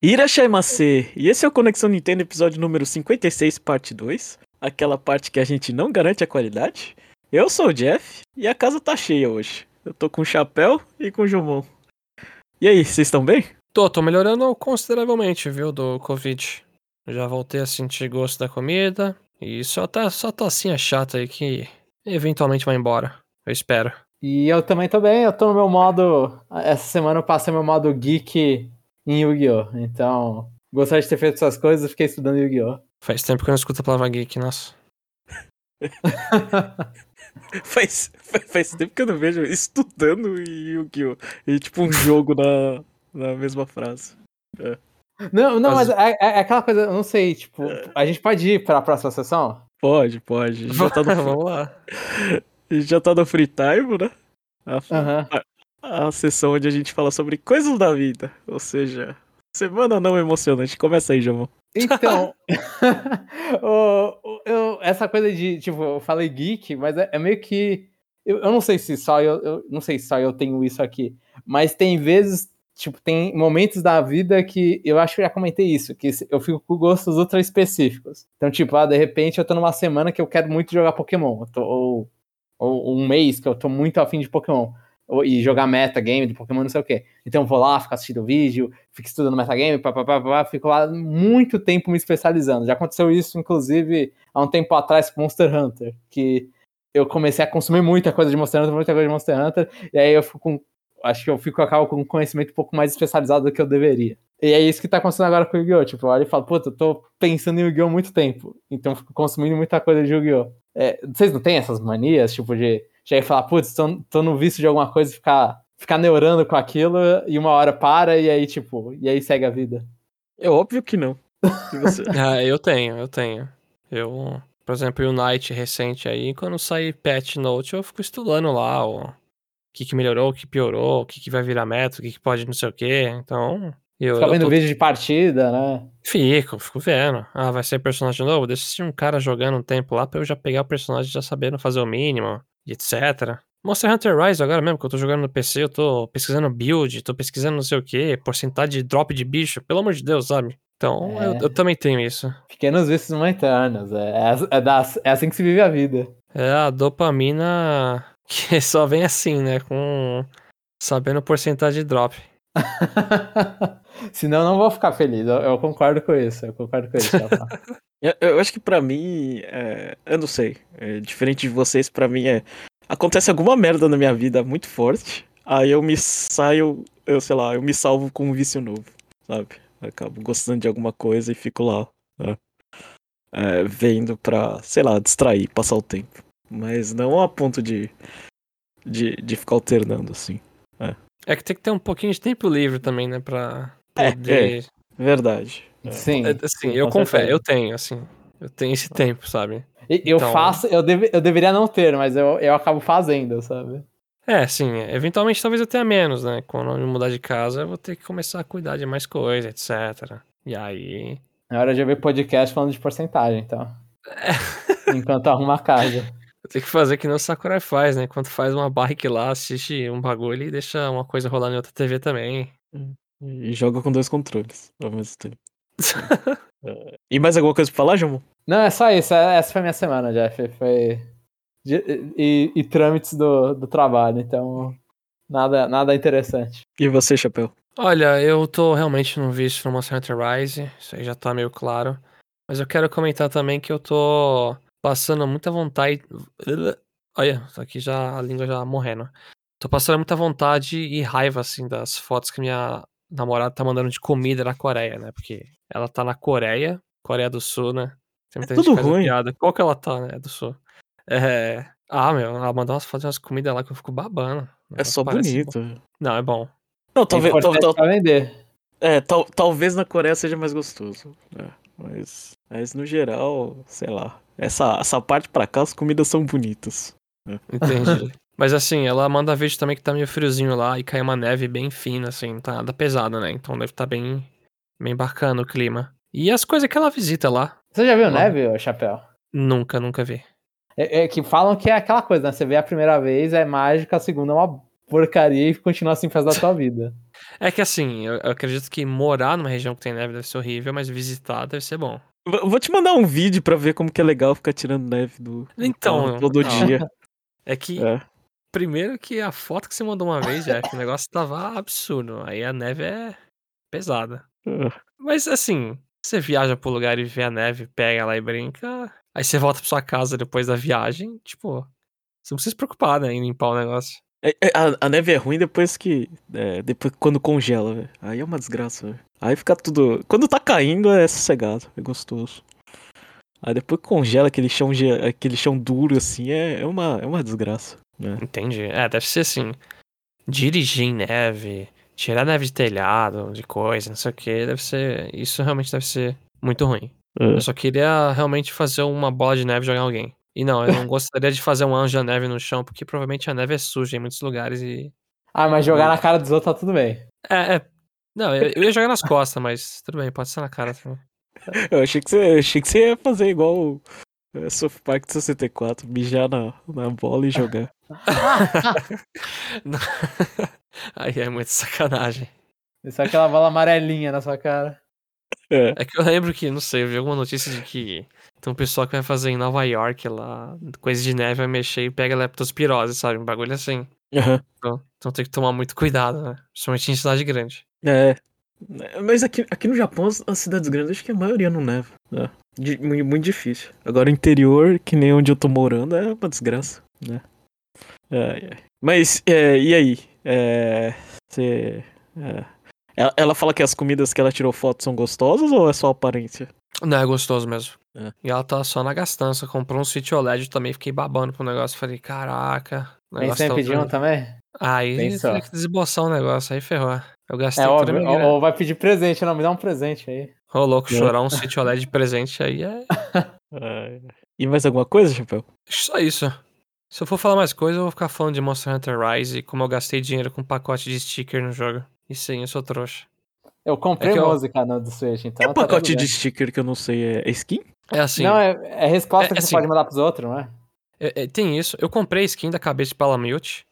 Irashaimase! E esse é o Conexão Nintendo, episódio número 56, parte 2. Aquela parte que a gente não garante a qualidade. Eu sou o Jeff e a casa tá cheia hoje. Eu tô com o chapéu e com o Jumon. E aí, vocês estão bem? Tô, tô melhorando consideravelmente, viu, do Covid. Já voltei a sentir gosto da comida. E só tá só tossinha chata aí que eventualmente vai embora. Eu espero. E eu também tô bem, eu tô no meu modo. Essa semana eu passei meu modo geek em Yu-Gi-Oh! Então, gostaria de ter feito essas coisas e fiquei estudando Yu-Gi-Oh! Faz tempo que eu não escuto a palavra geek, nossa. faz, faz tempo que eu não vejo estudando Yu-Gi-Oh! E tipo um jogo na, na mesma frase. É. Não, não, mas, mas é, é, aquela coisa, eu não sei, tipo, a gente pode ir pra próxima sessão? Pode, pode. Já tá no... Vamos lá. Já tá no free time, né? A, uhum a sessão onde a gente fala sobre coisas da vida. Ou seja, semana não emocionante. Começa aí, Jamon. Então, o, eu, essa coisa de, tipo, eu falei geek, mas é, é meio que. Eu, eu, não sei se só eu, eu. Não sei se só eu tenho isso aqui. Mas tem vezes, tipo, tem momentos da vida que eu acho que já comentei isso, que eu fico com gostos ultra específicos. Então, tipo, ah, de repente eu tô numa semana que eu quero muito jogar Pokémon. Tô, ou, ou um mês que eu tô muito afim de Pokémon e jogar metagame de Pokémon, não sei o quê. Então vou lá, fico assistindo vídeo, fico estudando metagame, papapá, fico lá muito tempo me especializando. Já aconteceu isso, inclusive, há um tempo atrás com Monster Hunter, que eu comecei a consumir muita coisa de Monster Hunter, muita coisa de Monster Hunter, e aí eu fico com. Acho que eu fico acabo com um conhecimento um pouco mais especializado do que eu deveria. E é isso que tá acontecendo agora com o Yu-Gi-Oh! Tipo, eu olho e falo, puta, eu tô pensando em Yu-Gi-Oh! há muito tempo. Então fico consumindo muita coisa de Yu-Gi-Oh! É, vocês não têm essas manias, tipo, de já ia falar, putz, tô, tô no vício de alguma coisa e ficar, ficar neurando com aquilo e uma hora para e aí, tipo, e aí segue a vida. É óbvio que não. ah, eu tenho, eu tenho. Eu, por exemplo, o Night recente aí, quando sair patch note, eu fico estudando lá o que, que melhorou, o que piorou, o que, que vai virar meta, o que, que pode não sei o que. Então, eu, Fica vendo tô... vídeo de partida, né? Fico, fico vendo. Ah, vai ser personagem novo? Deixa eu assistir um cara jogando um tempo lá pra eu já pegar o personagem já sabendo fazer o mínimo e etc. Monster Hunter Rise agora mesmo, que eu tô jogando no PC, eu tô pesquisando build, tô pesquisando não sei o que, porcentagem de drop de bicho, pelo amor de Deus, sabe? Então, é... eu, eu, também tenho isso. Pequenos vícios momentáneos, é, é, é, da, é assim que se vive a vida. É a dopamina que só vem assim, né? Com sabendo porcentagem de drop. Senão eu não vou ficar feliz. Eu, eu, concordo com isso. Eu concordo com isso. eu, eu, acho que para mim, é, eu não sei. É, diferente de vocês, para mim é acontece alguma merda na minha vida muito forte. Aí eu me saio, eu sei lá, eu me salvo com um vício novo, sabe? Eu acabo gostando de alguma coisa e fico lá, né? é, vendo pra, sei lá, distrair, passar o tempo. Mas não a ponto de, de, de ficar alternando assim. É. é que tem que ter um pouquinho de tempo livre também, né? Pra poder. É, verdade. É. Sim. É, assim, eu confesso, eu tenho, assim. Eu tenho esse tempo, sabe? Eu então... faço, eu, deve, eu deveria não ter, mas eu, eu acabo fazendo, sabe? É, sim. Eventualmente talvez eu tenha menos, né? Quando eu mudar de casa, eu vou ter que começar a cuidar de mais coisa, etc. E aí. É hora de ver podcast falando de porcentagem, então. É. Enquanto arruma a casa. Eu tenho que fazer que nem o Sakurai faz, né? Quando faz uma bike lá, assiste um bagulho e deixa uma coisa rolar em outra TV também. E joga com dois controles ao mesmo tempo. É, e mais alguma coisa pra falar, Jomo? Não, é só isso. É, essa foi a minha semana, Jeff. Foi. E, e, trâmites do, do trabalho, então. Nada, nada interessante. E você, Chapéu? Olha, eu tô realmente no vício no Monster Hunter Rise, isso aí já tá meio claro. Mas eu quero comentar também que eu tô passando muita vontade. Olha, aqui já a língua já morrendo. Tô passando muita vontade e raiva, assim, das fotos que minha namorada tá mandando de comida na Coreia, né? Porque ela tá na Coreia, Coreia do Sul, né? Tem muita é tudo ruim. Piada. Qual que ela tá, né? Do Sul. É... Ah, meu, ela mandou umas fotos umas comidas lá que eu fico babando. É só bonito. Bom. Não, é bom. Não, talvez. Tal, tal, tal, vender. É, tal, talvez na Coreia seja mais gostoso. É, mas, mas no geral, sei lá. Essa, essa parte pra cá, as comidas são bonitas. É. Entendi. Mas assim, ela manda vídeo também que tá meio friozinho lá e cai uma neve bem fina, assim, não tá nada pesada, né? Então deve tá bem, bem bacana o clima. E as coisas que ela visita lá. Você já viu neve, Chapéu? Nunca, nunca vi. É, é, que falam que é aquela coisa, né? Você vê a primeira vez, é mágica, a segunda é uma porcaria e continua assim faz da tua vida. É que assim, eu, eu acredito que morar numa região que tem neve deve ser horrível, mas visitar deve ser bom. V- Vou te mandar um vídeo pra ver como que é legal ficar tirando neve do, Então, todo não. dia. É que, É. primeiro que a foto que você mandou uma vez, Jeff, o negócio tava absurdo. Aí a neve é pesada. É. Mas assim, você viaja pro lugar e vê a neve, pega lá e brinca. Aí você volta pra sua casa depois da viagem, tipo, você não precisa se preocupar, né, em limpar o negócio. É, é, a, a neve é ruim depois que. é, depois quando congela, velho. Aí é uma desgraça, velho. Aí fica tudo. Quando tá caindo é sossegado, é gostoso. Aí depois que congela aquele chão, aquele chão duro assim, é, é, uma, é uma desgraça. Né? Entendi. É, deve ser assim. Dirigir em neve, tirar neve de telhado, de coisa, não sei o que, deve ser. Isso realmente deve ser muito ruim. É. Eu só queria realmente fazer uma bola de neve jogar alguém. E não, eu não gostaria de fazer um anjo da neve no chão, porque provavelmente a neve é suja em muitos lugares e. Ah, mas jogar na cara dos outros tá tudo bem. É, é. Não, eu, eu ia jogar nas costas, mas tudo bem, pode ser na cara também. Eu achei que você, achei que você ia fazer igual é, South Park de 64, mijar na, na bola e jogar. Aí é muito sacanagem. Isso é aquela bola amarelinha na sua cara. É. É que eu lembro que, não sei, eu vi alguma notícia de que tem um pessoal que vai fazer em Nova York lá, coisa de neve, vai mexer e pega leptospirose, sabe? Um bagulho assim. Aham. Então, então tem que tomar muito cuidado, né? Principalmente em cidade grande. É. Mas aqui, aqui no Japão, as, as cidades grandes, acho que a maioria não neva. É. Muito, difícil. Agora o interior, que nem onde eu tô morando, é uma desgraça, né? Ai, ai. Mas, é, e aí? É, você. é, ela, ela fala que as comidas que ela tirou foto são gostosas ou é só aparência? Não, é gostoso mesmo. É. E ela tá só na gastança. Comprou um Switch OLED também, fiquei babando pro negócio. Falei, caraca. negócio sempre tá pediu um outro- também? Aí Pensou. tem que desboçar o negócio, aí ferrou. Eu gastei É óbvio. Ou, ou vai pedir presente, não. Me dá um presente aí. Ô, louco, É. chorar um Switch OLED de presente aí é. E mais alguma coisa, Chapéu? Acho só isso. Se eu for falar mais coisa, eu vou ficar falando de Monster Hunter Rise e como eu gastei dinheiro com um pacote de sticker no jogo. E sim, eu sou trouxa. Eu comprei É eu- música no do Switch, então. É um tá pacote de sticker que eu não sei, é, skin? É assim. Não, é, é resposta É- que é você assim. pode mandar pros outros, não é? é- é- tem isso. Eu comprei a skin da cabeça de Palamute.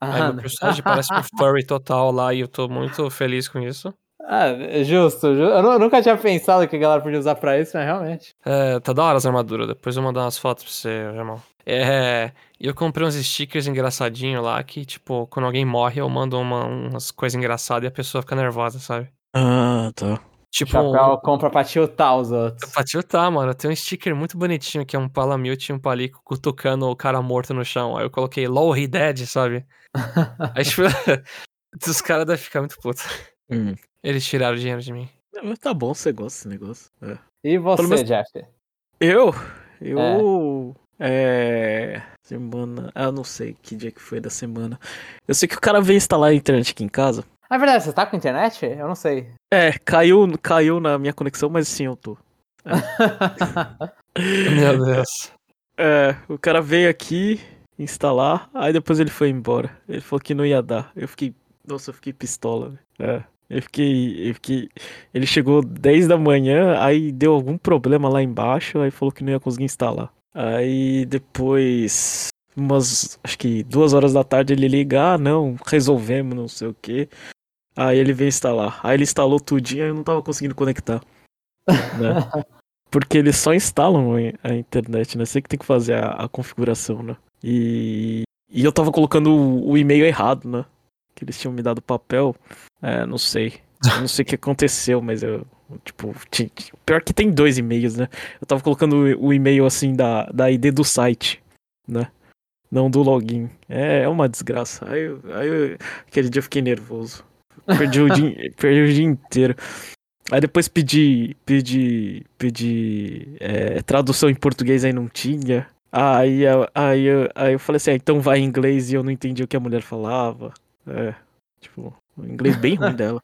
Aí Ah, meu personagem parece um furry total lá e eu tô muito feliz com isso. Ah, justo, ju- Eu, nu- eu nunca tinha pensado que a galera podia usar pra isso, mas realmente. É, tá da hora as armaduras. Depois eu vou mandar umas fotos pra você, Jamal. É. E eu comprei uns stickers engraçadinhos lá que, tipo, quando alguém morre, eu mando uma- umas coisas engraçadas e a pessoa fica nervosa, sabe? Ah, tá. Tipo, Chapéu compra pra tiltar os outros. Pra tiltar, mano, tem um sticker muito bonitinho que é um Palamute e um Palico cutucando o cara morto no chão. Aí eu coloquei Low He Dead, sabe? Aí, tipo, os caras devem ficar muito putos. Hum. Eles tiraram o dinheiro de mim. É, Mas tá bom, você gosta desse negócio. É. E você, menos- Jeff? Eu? Eu. É. Semana. Ah, não sei que dia que foi da semana. Eu sei que o cara veio instalar a internet aqui em casa. Ah, é verdade, você tá com internet? Eu não sei. É, caiu, caiu na minha conexão, mas sim, eu tô. Meu Deus. É, o cara veio aqui instalar, aí depois ele foi embora. Ele falou que não ia dar. Eu fiquei. Nossa, eu fiquei pistola. velho. É. Eu fiquei, eu fiquei. Ele chegou 10 da manhã, aí deu algum problema lá embaixo, aí falou que não ia conseguir instalar. Aí depois, umas, acho que duas horas da tarde ele liga, ah não, resolvemos, não sei o que. Aí ele veio instalar. Aí ele instalou tudinho, aí eu não tava conseguindo conectar. Né? Porque eles só instalam a internet, né? Você que tem que fazer a, a configuração, né? E, e eu tava colocando o, o e-mail errado, né? Que eles tinham me dado papel. É, não sei. Eu não sei o que aconteceu, mas eu. Tipo, ti- ti- pior que tem dois e-mails, né? Eu tava colocando o, e-mail assim da, da ID do site, né? Não do login. É, é uma desgraça. Aí, aí aquele dia eu fiquei nervoso. Perdi o dia, perdi o dia inteiro. Aí depois pedi, pedi, pedi é, tradução em português aí não tinha. Aí, eu- aí, eu- aí eu falei assim, ah, então vai em inglês e eu não entendi o que a mulher falava. É, tipo, o inglês bem ruim dela.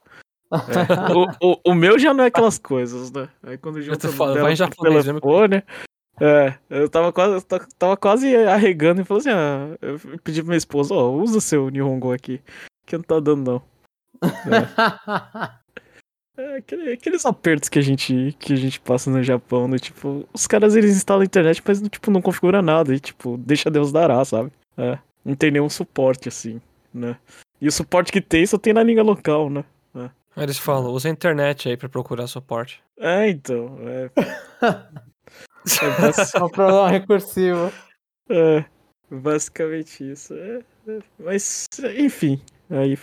É, o, o, o meu já não é aquelas coisas, né? Aí quando junta falando, dela vai em japonês, telefone, é, eu tava quase, ta- tava quase arregando e falei assim, ah, eu pedi pra minha esposa, ó, usa seu Nihongo aqui, que não tá dando não. É, aquele- aqueles apertos que a gente que a gente passa no Japão, né? Tipo, os caras eles instalam a internet, mas tipo não configura nada e tipo, deixa Deus dará, sabe? É, não tem nenhum suporte assim, né? E o suporte que tem só tem na língua local, né? né? Eles falam, usa a internet aí pra procurar suporte. É, então. É, É um problema recursivo. é, basicamente isso. É, é, mas, enfim. Aí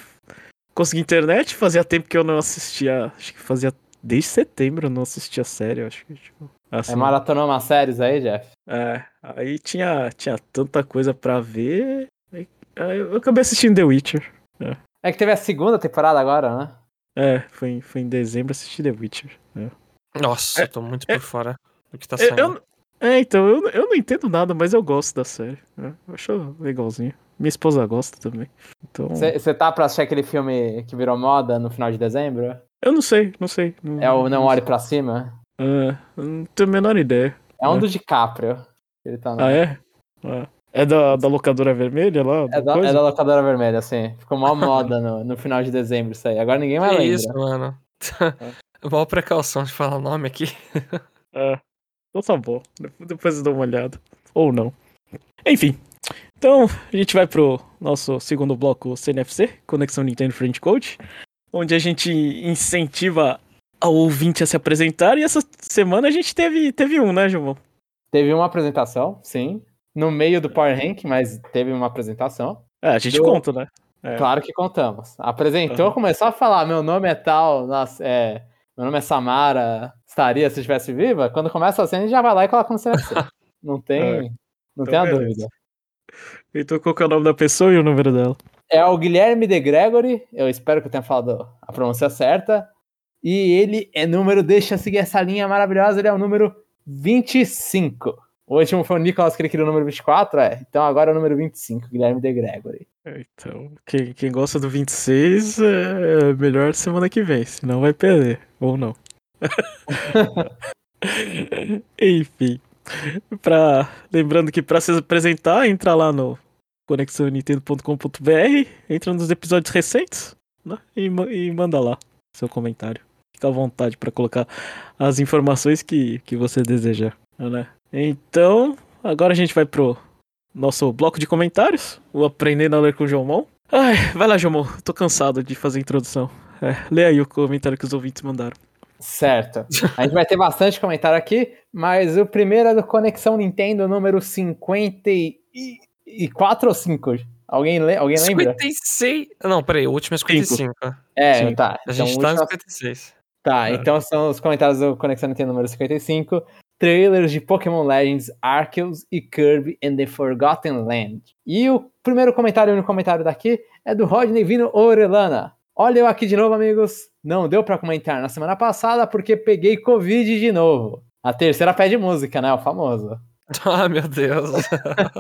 consegui internet, fazia tempo que eu não assistia. Acho que fazia. Desde setembro eu não assistia série, acho que, tipo. Assim, É maratonou umas séries aí, Jeff? É, aí tinha, tinha tanta coisa pra ver. aí- aí eu acabei assistindo The Witcher. É que teve a segunda temporada agora, né? É, foi, em- foi em dezembro assisti The Witcher. É, Nossa, É, eu tô muito é- por fora do que tá Eu- saindo. eu- é, então, eu, eu não entendo nada, mas eu gosto da série. né? Eu acho legalzinho. Minha esposa gosta também. Então. Você tá pra assistir aquele filme que virou moda no final de dezembro? Eu não sei, não sei. Não, É o Não Olhe Pra Cima? É, não tenho a menor ideia. É um É. do DiCaprio. Ele tá no... Ah, é? Ah. É da, da locadora vermelha lá? É da, coisa? é da locadora vermelha, assim. Ficou mó moda no, no final de dezembro isso aí. Agora ninguém mais Que lembra. isso, mano. Mó precaução de falar o nome aqui. É. Então tá bom. Depois- Depois eu dou uma olhada. Ou não. Enfim. Então, a gente vai pro nosso segundo bloco CNFC, Conexão Nintendo Friend Code, onde a gente incentiva ao ouvinte a se apresentar. E essa semana a gente teve, teve um, né, João? Teve uma apresentação, sim. No meio do Power Rank, mas teve uma apresentação. É, a gente Eu- conta, né? É. Claro que contamos. Apresentou, Aham. começou a falar: meu nome é tal, nossa, é, meu nome é Samara, estaria se estivesse viva. Quando começa a cena, a gente já vai lá e coloca no CNC. Não tem, É. não Então tem a beleza. dúvida. Então, qual que é o nome da pessoa e o número dela? É o Guilherme de Gregory, eu espero que eu tenha falado a pronúncia certa. E ele é número, deixa eu seguir essa linha maravilhosa, ele é o número 25. O último foi o Nicolas que ele queria o número 24, é. Então agora é o número 25, Guilherme de Gregory. Então, quem, quem gosta do 26 é melhor semana que vem, senão vai perder. Ou não. Enfim. Pra, lembrando que para se apresentar, entra lá no conexãonintendo.com.br, entra nos episódios recentes né, e, e manda lá seu comentário. Fica à vontade para colocar as informações que, que você desejar. Né? Então, agora a gente vai pro nosso bloco de comentários, o Aprendendo a Ler com o Jomon. Ai, vai lá, Jomon, tô cansado de fazer a introdução. É, lê aí o comentário que os ouvintes mandaram. Certo. A gente vai ter bastante comentário aqui, mas o primeiro é do Conexão Nintendo número 54 ou 5? Alguém, le alguém lembra? 56. Não, peraí, o último é 55. É, Sim. tá. A gente então, tá o no último- 56. Tá, É. então são os comentários do Conexão Nintendo número 55. Trailers de Pokémon Legends, Arceus e Kirby and the Forgotten Land. E o primeiro comentário o único comentário daqui é do Rodney Vino Orelana. Olha eu aqui de novo, amigos. Não deu pra comentar na semana passada porque peguei Covid de novo. A terceira pede música, né? O famoso. Ah, meu Deus.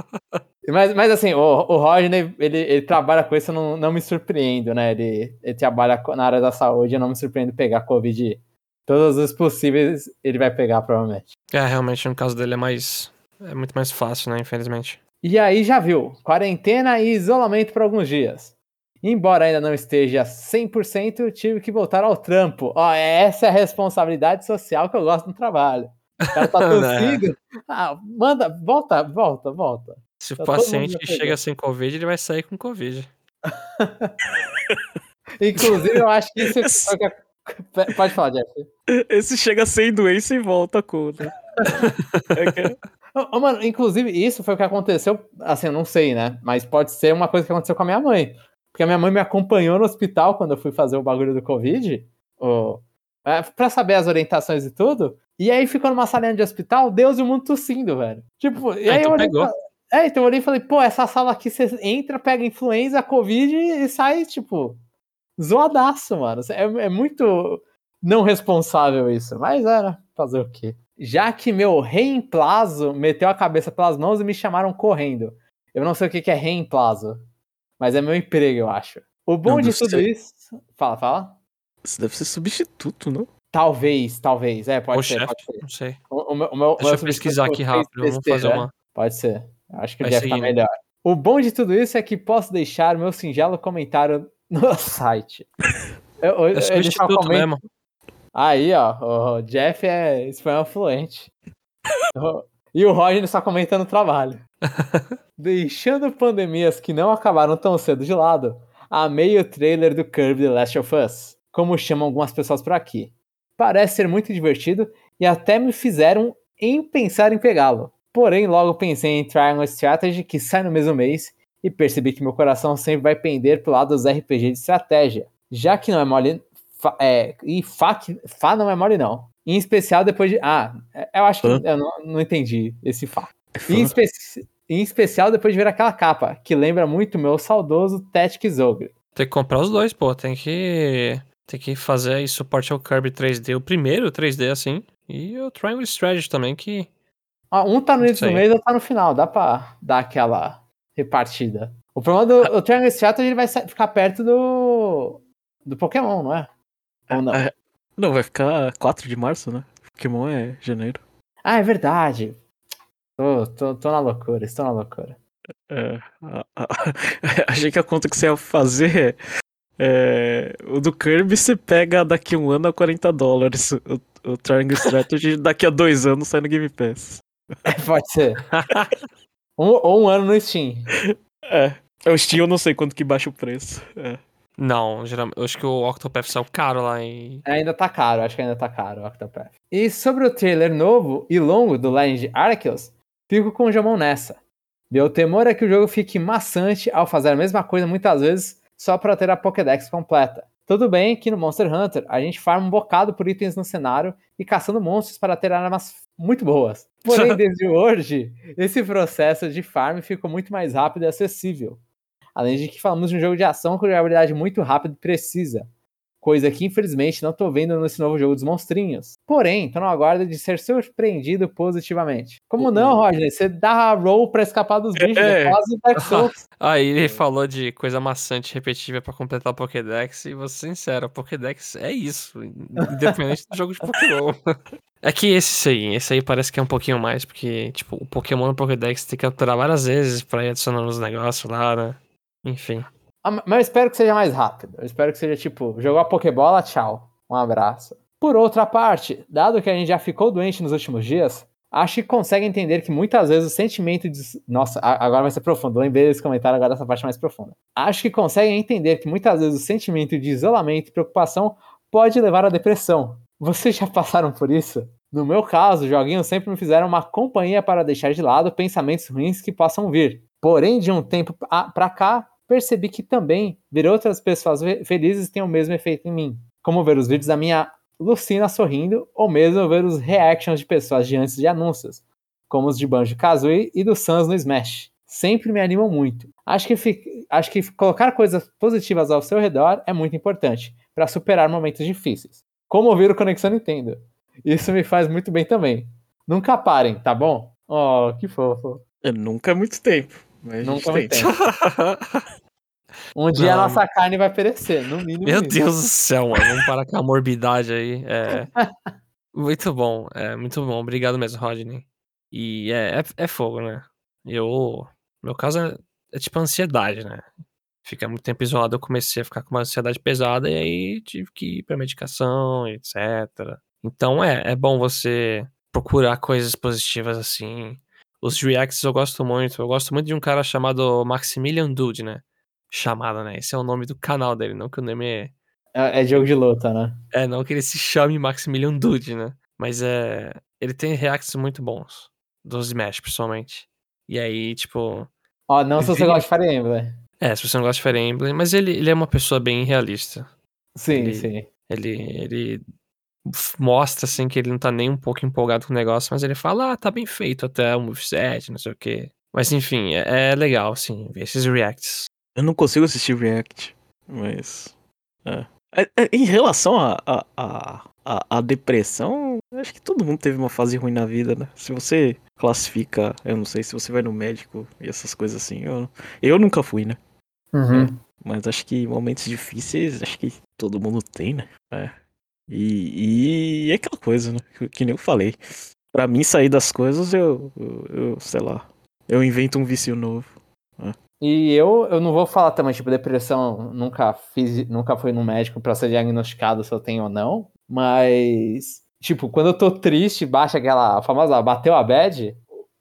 Mas, mas assim, o, o Rodney, ele, ele trabalha com isso, eu não, não me surpreendo, né? Ele, ele trabalha na área da saúde, eu não me surpreendo pegar Covid. Todos os possíveis ele vai pegar, provavelmente. É, realmente, no caso dele é mais. É muito mais fácil, né? Infelizmente. E aí já viu, quarentena e isolamento por alguns dias. Embora ainda não esteja 100%, tive que voltar ao trampo. Ó, essa é a responsabilidade social que eu gosto no trabalho. O cara tá tossindo. Ah, manda, volta, volta, volta. Se o Tá mundo paciente que chega sem Covid, ele vai sair com Covid. Inclusive, eu acho que isso o a- Pode falar, Jeff. Esse chega sem doença e volta com. Né? É ô, mano, inclusive, isso foi o que aconteceu. Assim, eu não sei, né? Mas pode ser uma coisa que aconteceu com a minha mãe. Porque a minha mãe me acompanhou no hospital quando eu fui fazer o bagulho do Covid. É, pra saber as orientações e tudo. E aí ficou numa salinha de hospital, Deus e o mundo tossindo, velho. Tipo, e Ah, aí então eu olhei. pegou. É, então eu olhei e falei, pô, essa sala aqui você entra, pega influenza, Covid e sai, tipo, zoadaço, mano. É, é muito não responsável isso. Mas era fazer o quê? Já que meu reemplazo meteu a cabeça pelas mãos e me chamaram correndo. Eu não sei o que que é reemplazo, mas é meu emprego, eu acho. O bom Não, de tudo sei. isso. Fala, fala. Isso deve ser substituto, não? Talvez, talvez. É, pode Ou ser, chefe, pode ser. não sei. O, o meu, o meu- Deixa meu eu pesquisar aqui rápido. Vamos fazer uma. Pode ser. Acho que o Jeff tá seguindo. melhor. O bom de tudo isso é que posso deixar meu singelo comentário no site. Eu, eu, só substituto comenta- mesmo. Aí, ó, o Jeff é espanhol fluente. O- e o Roger só comenta no trabalho. Deixando pandemias que não acabaram tão cedo de lado, amei o trailer do Kirby The Last of Us. como chamam algumas pessoas por aqui. Parece ser muito divertido e até me fizeram em pensar em pegá-lo. Porém, logo pensei em Triangle Strategy, que sai no mesmo mês, e percebi que meu coração sempre vai pender pro lado dos RPG de estratégia, já que não é mole. Fa, é, e Fá, Fá não é mole, não. Em especial depois de. Ah, eu acho que Hã? eu não, não entendi esse Fá. É Em, espe- em especial depois de ver aquela capa, que lembra muito meu saudoso Tactics Ogre. Tem que comprar os dois, pô. Tem que. Tem que fazer aí suporte ao Kirby 3D, o primeiro 3D assim. E o Triangle Strategy também, que. Ah, Um tá no início do mês, outro tá no final. Dá pra dar aquela repartida. O problema do o Triangle Strategy ele vai ficar perto do. do Pokémon, não é? Ou não? É, Não, vai ficar 4 de março, né? Pokémon é janeiro. Ah, é verdade. Tô, tô, tô na loucura, estou na loucura. É, a- a- achei que a conta que você ia fazer é, o do Kirby você pega daqui a um ano a 40 dólares. O, o Triangle Strategy daqui a dois anos sai no Game Pass. Pode ser. Um, ou um ano no Steam. É. O Steam eu não sei quanto que baixa o preço. É. Não, geralmente. Eu acho que o Octopath saiu caro lá em. Ainda tá caro, acho que ainda tá caro o Octopath. E sobre o trailer novo e longo do Legend Arceus, fico com o Jamon nessa. Meu temor é que o jogo fique maçante ao fazer a mesma coisa muitas vezes só para ter a Pokédex completa. Tudo bem que no Monster Hunter a gente farma um bocado por itens no cenário e caçando monstros para ter armas muito boas. Porém, desde hoje, esse processo de farm ficou muito mais rápido e acessível. Além de que falamos de um jogo de ação com jogabilidade muito rápida e precisa. Coisa que infelizmente não tô vendo nesse novo jogo dos monstrinhos. Porém, tô no aguardo de ser surpreendido positivamente. Como não, Roger? Você dá a roll pra escapar dos bichos, É. é quase Dark Souls. Aí ele falou de coisa maçante repetitiva pra completar o Pokédex, e vou ser sincero, o Pokédex é isso, independente do jogo de Pokémon. É que esse aí, esse aí parece que é um pouquinho mais, porque, tipo, o Pokémon no Pokédex tem que capturar várias vezes pra ir adicionando os negócios lá, né? Enfim. Ah, Mas eu espero que seja mais rápido. Eu espero que seja tipo, jogou a Pokébola, tchau. Um abraço. Por outra parte, dado que a gente já ficou doente nos últimos dias, acho que consegue entender que muitas vezes o sentimento de. Nossa, agora vai ser profundo. Lembrei desse comentário agora dessa parte mais profunda. Acho que conseguem entender que muitas vezes o sentimento de isolamento e preocupação pode levar à depressão. Vocês já passaram por isso? No meu caso, joguinhos sempre me fizeram uma companhia para deixar de lado pensamentos ruins que possam vir. Porém, de um tempo pra cá, percebi que também ver outras pessoas felizes tem o mesmo efeito em mim. Como ver os vídeos da minha Lucina sorrindo, ou mesmo ver os reactions de pessoas diante de anúncios, como os de Banjo-Kazooie e do Sans no Smash. Sempre me animam muito. Acho que, fi- acho que colocar coisas positivas ao seu redor é muito importante para superar momentos difíceis. Como ouvir o Conexão Nintendo. Isso me faz muito bem também. Nunca parem, tá bom? Oh, que fofo. É, nunca é muito tempo. Mas Nunca é muito tenta. Um dia Não. a nossa carne vai perecer, no mínimo. Meu. Deus do céu, mano. Vamos parar com a morbidade aí. É. Muito bom, é muito bom. Obrigado mesmo, Rodney. E é, é, é fogo, né? Eu. Meu caso é, é tipo ansiedade, né? Ficar muito tempo isolado, eu comecei a ficar com uma ansiedade pesada e aí tive que ir pra medicação, etc. Então é, é bom você procurar coisas positivas assim. Os reacts eu gosto muito. Eu gosto muito de um cara chamado Maximilian Dude, né? Chamado, né? Esse é o nome do canal dele, não que o nome é. É, é jogo de luta, né? É, não que ele se chame Maximilian Dude, né? Mas é. Ele tem reacts muito bons. Dos Smash, principalmente. E aí, tipo. Ó, não se você gosta de Fire Emblem. É, se você não gosta de Fire Emblem, mas ele, ele é uma pessoa bem realista. Sim, Ele- sim. Ele, ele mostra, assim, que ele não tá nem um pouco empolgado com o negócio, mas ele fala, ah, tá bem feito até o moveset, não sei o quê. Mas enfim, é, é legal, assim, ver esses reacts. Eu não consigo assistir React, mas. É. É, é, Em relação à a, a, a, a depressão, acho que todo mundo teve uma fase ruim na vida, né? Se você classifica, eu não sei se você vai no médico e essas coisas assim, eu, eu nunca fui, né? Uhum. Mas acho que momentos difíceis, acho que todo mundo tem, né? É. E, e é aquela coisa, né? Que, que nem eu falei. Pra mim sair das coisas, eu, eu, eu, sei lá, eu invento um vício novo. E eu, eu não vou falar também, tipo, depressão, nunca fiz, nunca fui no médico pra ser diagnosticado se eu tenho ou não, mas, tipo, quando eu tô triste, baixa aquela famosa, bateu a bad,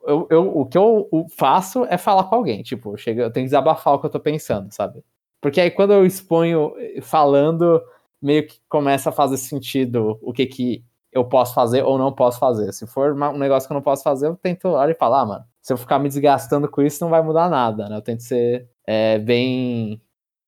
eu, eu, o que eu faço é falar com alguém, tipo, chega, eu tenho que desabafar o que eu tô pensando, sabe? Porque aí quando eu exponho falando, meio que começa a fazer sentido o que que eu posso fazer ou não posso fazer. Se for um negócio que eu não posso fazer, eu tento olhar e falar, ah, mano, se eu ficar me desgastando com isso, não vai mudar nada, né? Eu tento ser é, bem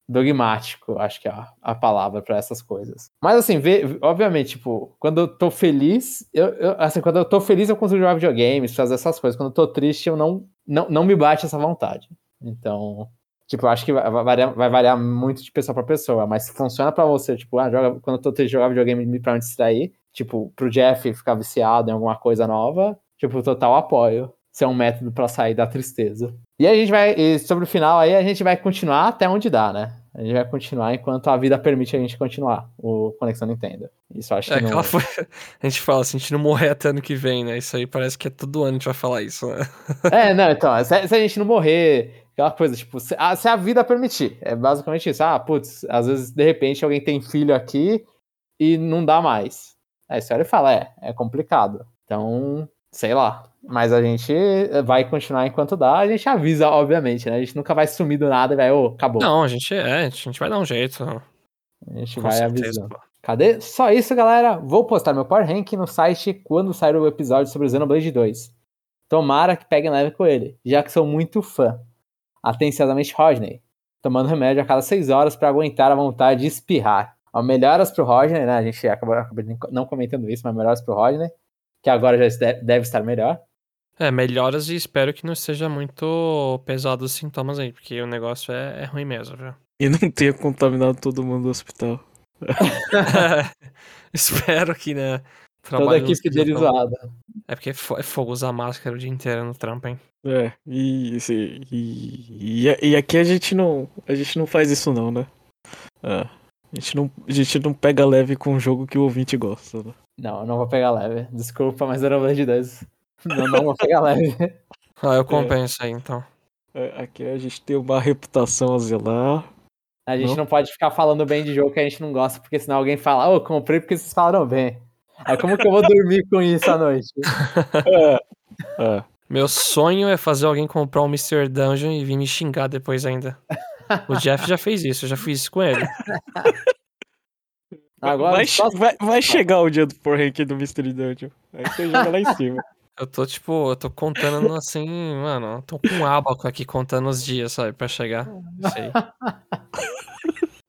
dogmático, acho que é a, a palavra pra essas coisas. Mas assim, vê, obviamente, tipo, quando eu tô feliz, eu, eu- assim, quando eu tô feliz eu consigo jogar videogames, fazer essas coisas. Quando eu tô triste, eu não, não, não me bate essa vontade. Então, tipo, eu acho que vai, variar, vai variar muito de pessoa pra pessoa, mas se funciona pra você, tipo, ah, joga, quando eu tô triste jogar videogame pra me distrair, tipo, pro Jeff ficar viciado em alguma coisa nova, tipo, total apoio. Ser um método pra sair da tristeza. E a gente vai, e sobre o final aí, a gente vai continuar até onde dá, né? A gente vai continuar enquanto a vida permite a gente continuar o Conexão Nintendo. Isso eu acho É que não... foi... A gente fala, se a gente não morrer até ano que vem, né? Isso aí parece que é todo ano a gente vai falar isso, né? É, não, então, se, se a gente não morrer, aquela coisa, tipo, se a, se a vida permitir, é basicamente isso. Ah, putz, às vezes, de repente, alguém tem filho aqui e não dá mais. Aí você olha e fala, é, é complicado. Então, sei lá. Mas a gente vai continuar enquanto dá, a gente avisa, obviamente, né? A gente nunca vai sumir do nada e vai, ô, acabou. Não, a gente é, a gente vai dar um jeito. a gente Com vai certeza, avisando. pô. Cadê? Só isso, galera. Vou postar meu Power Rank no site quando sair o episódio sobre o Xenoblade 2. Tomara que peguem leve com ele, já que sou muito fã. Atenciosamente, Rodney. Tomando remédio a cada 6 horas para aguentar a vontade de espirrar. Ó, melhoras pro Rodney, né? A gente acabou, acabou não comentando isso, mas melhoras pro Rodney. Que agora já deve, estar melhor. É, melhoras e espero que não seja muito pesado os sintomas aí, porque o negócio é, é ruim mesmo, viu? E não tenha contaminado todo mundo do hospital. espero que, né? Toda a trabalho não equipe seja dele tão- zoada. É porque é fo- fogo usar máscara o dia inteiro no trampo, hein? É, e, e, e, e aqui a gente não. A gente não faz isso não, né? É, a, gente não, a gente não pega leve com um jogo que o ouvinte gosta, né? Não, eu não vou pegar leve. Desculpa, mas Xenoblade 2. Não, não vou pegar leve. Ah, eu compenso aí, então. É, Aqui a gente tem uma reputação a zelar. A gente Não? não pode ficar falando bem de jogo que a gente não gosta, porque senão alguém fala, ô, comprei porque vocês falaram bem. Aí como que eu vou dormir com isso à noite? É, Meu sonho é fazer alguém comprar um Mr. Dungeon e vir me xingar depois ainda. O Jeff já fez isso, eu já fiz isso com ele. Agora, vai, só- vai, vai chegar o dia do Power Rank do Mystery Dungeon. Aí você joga lá em cima. Eu tô, tipo, eu tô contando assim, mano, eu tô com um abaco aqui contando os dias, sabe, pra chegar. Isso aí.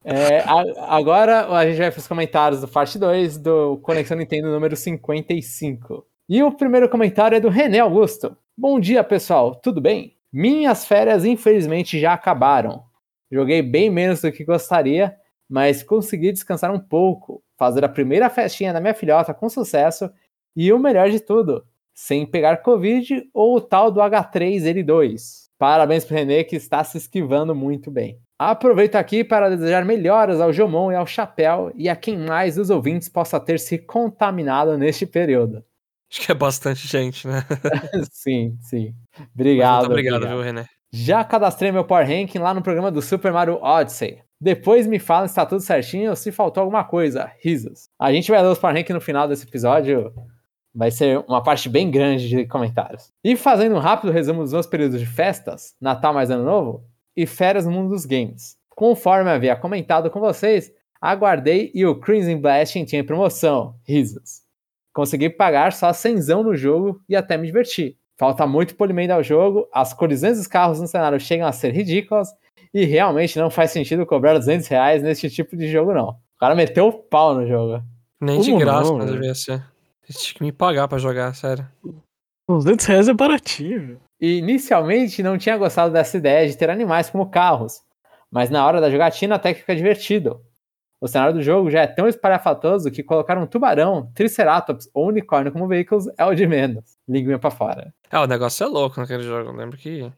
É, a- agora a gente vai para os comentários do parte 2 do Conexão Nintendo número 55. E o primeiro comentário é do René Augusto. Bom dia, pessoal, tudo bem? Minhas férias infelizmente já acabaram. Joguei bem menos do que gostaria, mas consegui descansar um pouco, fazer a primeira festinha da minha filhota com sucesso e o melhor de tudo, sem pegar Covid ou o tal do H3N2. Parabéns pro René que está se esquivando muito bem. Aproveito aqui para desejar melhoras ao Jomon e ao Chapéu e a quem mais dos ouvintes possa ter se contaminado neste período. Acho que é bastante gente, né? sim, sim. Obrigado. Muito obrigado, obrigado. viu, René? Já cadastrei meu Power Ranking lá no programa do Super Mario Odyssey. Depois me fala se tá tudo certinho ou se faltou alguma coisa. Risos. A gente vai ler os Power no final desse episódio. Vai ser uma parte bem grande de comentários. E fazendo um rápido resumo dos meus períodos de festas, Natal mais Ano Novo, e férias no mundo dos games. Conforme havia comentado com vocês, aguardei e o Crimson Blasting tinha promoção. Risos. Consegui pagar só 100 no jogo e até me diverti. Falta muito polimento ao jogo, as colisões dos carros no cenário chegam a ser ridículas e realmente não faz sentido cobrar 200 reais nesse tipo de jogo, não. O cara meteu o pau no jogo. Nem de Como graça não, não, velho? devia ser. Eles tinham que me pagar pra jogar, sério. 200 reais é baratinho. E inicialmente não tinha gostado dessa ideia de ter animais como carros, mas na hora da jogatina até que fica divertido. O cenário do jogo já é tão espalhafatoso que colocar um tubarão, triceratops ou unicórnio como veículos é o de menos. Linguinha pra fora. É, o negócio é louco naquele jogo. Eu lembro que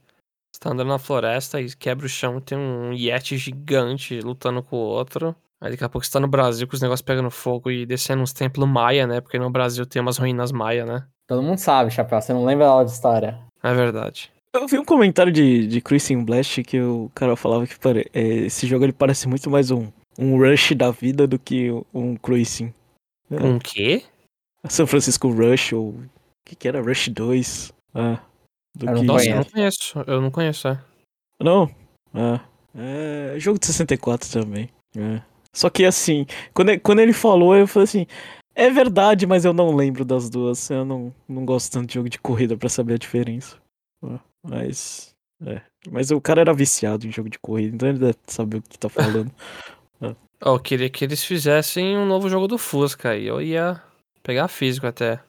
você tá andando na floresta e quebra o chão e tem um Yeti gigante lutando com o outro. Aí daqui a pouco você tá no Brasil com os negócios pegando fogo e descendo uns templos maia, né? Porque no Brasil tem umas ruínas maia, né? Todo mundo sabe, Chapéu, você não lembra da aula de história. É verdade. Eu vi um comentário de, de Crimson Blast que o cara falava que pare- é, esse jogo ele parece muito mais um, um Rush da vida do que um Cruising. É. Um quê? São Francisco Rush ou. O que, que era? Rush 2. Ah. Do Eu não que... Nossa, eu não Conheço. Eu não conheço, é. Não? Ah. É. Jogo de 64 também. É. Só que assim, quando ele, quando ele falou, eu falei assim. É verdade, mas eu não lembro das duas. Eu não, não gosto tanto de jogo de corrida pra saber a diferença. Mas. É. Mas o cara era viciado em jogo de corrida, então ele deve saber o que tá falando. Eu queria que eles fizessem um novo jogo do Fusca e eu ia pegar físico até.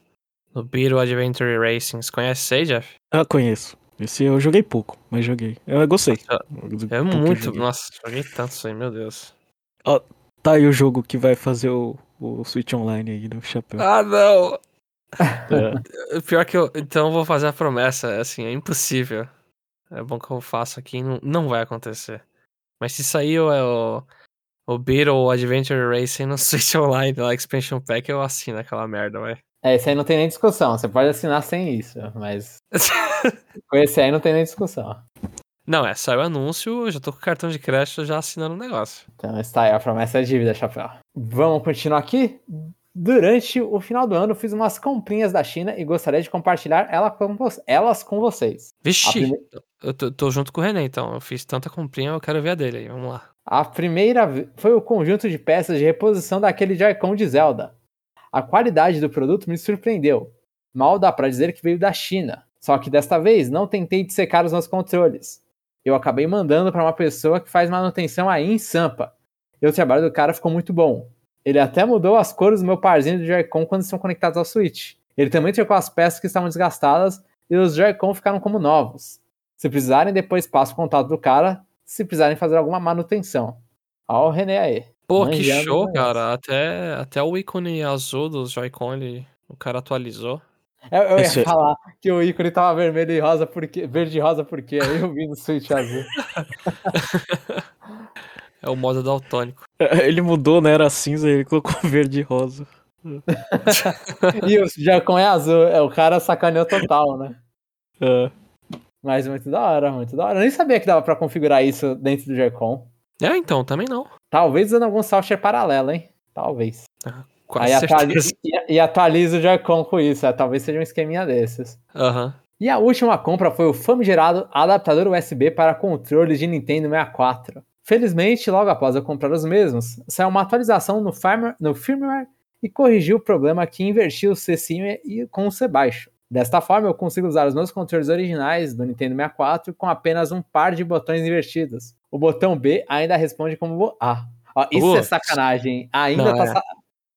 No Beetle Adventure Racing. Você conhece esse aí, Jeff? Ah, conheço. Esse eu joguei pouco, mas joguei. Eu gostei. É muito. Nossa, joguei tanto isso aí, meu Deus. Ó, tá aí o jogo que vai fazer o, o Switch Online aí no chapéu. Ah, não! É. Pior que eu. Então eu vou fazer a promessa, assim, é impossível. É bom que eu faço aqui, não, não vai acontecer. Mas se sair o, o, o Beetle Adventure Racing no Switch Online, lá, Expansion Pack, eu assino aquela merda, vai. É, esse aí não tem nem discussão. Você pode assinar sem isso, mas. com esse aí não tem nem discussão. Não, é, saiu o anúncio, já tô com o cartão de crédito já assinando o negócio. Então está aí, a promessa é dívida, chapéu. Vamos continuar aqui? Durante o final do ano, fiz umas comprinhas da China e gostaria de compartilhar ela com elas com vocês. Vixe, prime... eu tô, tô, junto com o René, então. Eu fiz tanta comprinha, eu quero ver a dele aí. Vamos lá. A primeira foi o conjunto de peças de reposição daquele Joy-Con de Zelda. A qualidade do produto me surpreendeu. Mal dá para dizer que veio da China. Só que desta vez não tentei dissecar os meus controles. Eu acabei mandando para uma pessoa que faz manutenção aí em Sampa. E o trabalho do cara ficou muito bom. Ele até mudou as cores do meu parzinho do Joy-Con quando estão conectados ao Switch. Ele também trocou as peças que estavam desgastadas e os Joy-Con ficaram como novos. Se precisarem, depois passo o contato do cara se precisarem fazer alguma manutenção. Ó o René aí. Pô, que show, cara. Até, até o ícone azul dos Joy-Con, o cara atualizou. Eu, eu ia Esse... falar que o ícone tava vermelho e rosa porque. Verde e rosa porque aí eu vi no Switch azul. é o modo daltônico. Ele mudou, né? Era cinza, ele colocou verde e rosa. e o Joy-Con é azul. É, o cara sacaneou total, né? É. Mas muito da hora, muito da hora. Eu nem sabia que dava pra configurar isso dentro do Joy-Con. É, então, também não. Talvez usando algum software paralelo, hein? Talvez. Ah, Aí atualiza, e, atualiza o Joy-Con com isso. É, talvez seja um esqueminha desses. Aham. Uhum. E a última compra foi o famigerado adaptador USB para controles de Nintendo 64. Felizmente, logo após eu comprar os mesmos, saiu uma atualização no firmware, no firmware e corrigiu o problema que invertiu o C cima e com o C baixo. Desta forma, eu consigo usar os meus controles originais do Nintendo 64 com apenas um par de botões invertidos. O botão B ainda responde como A. Ó, isso é sacanagem. Ainda não, tá. É.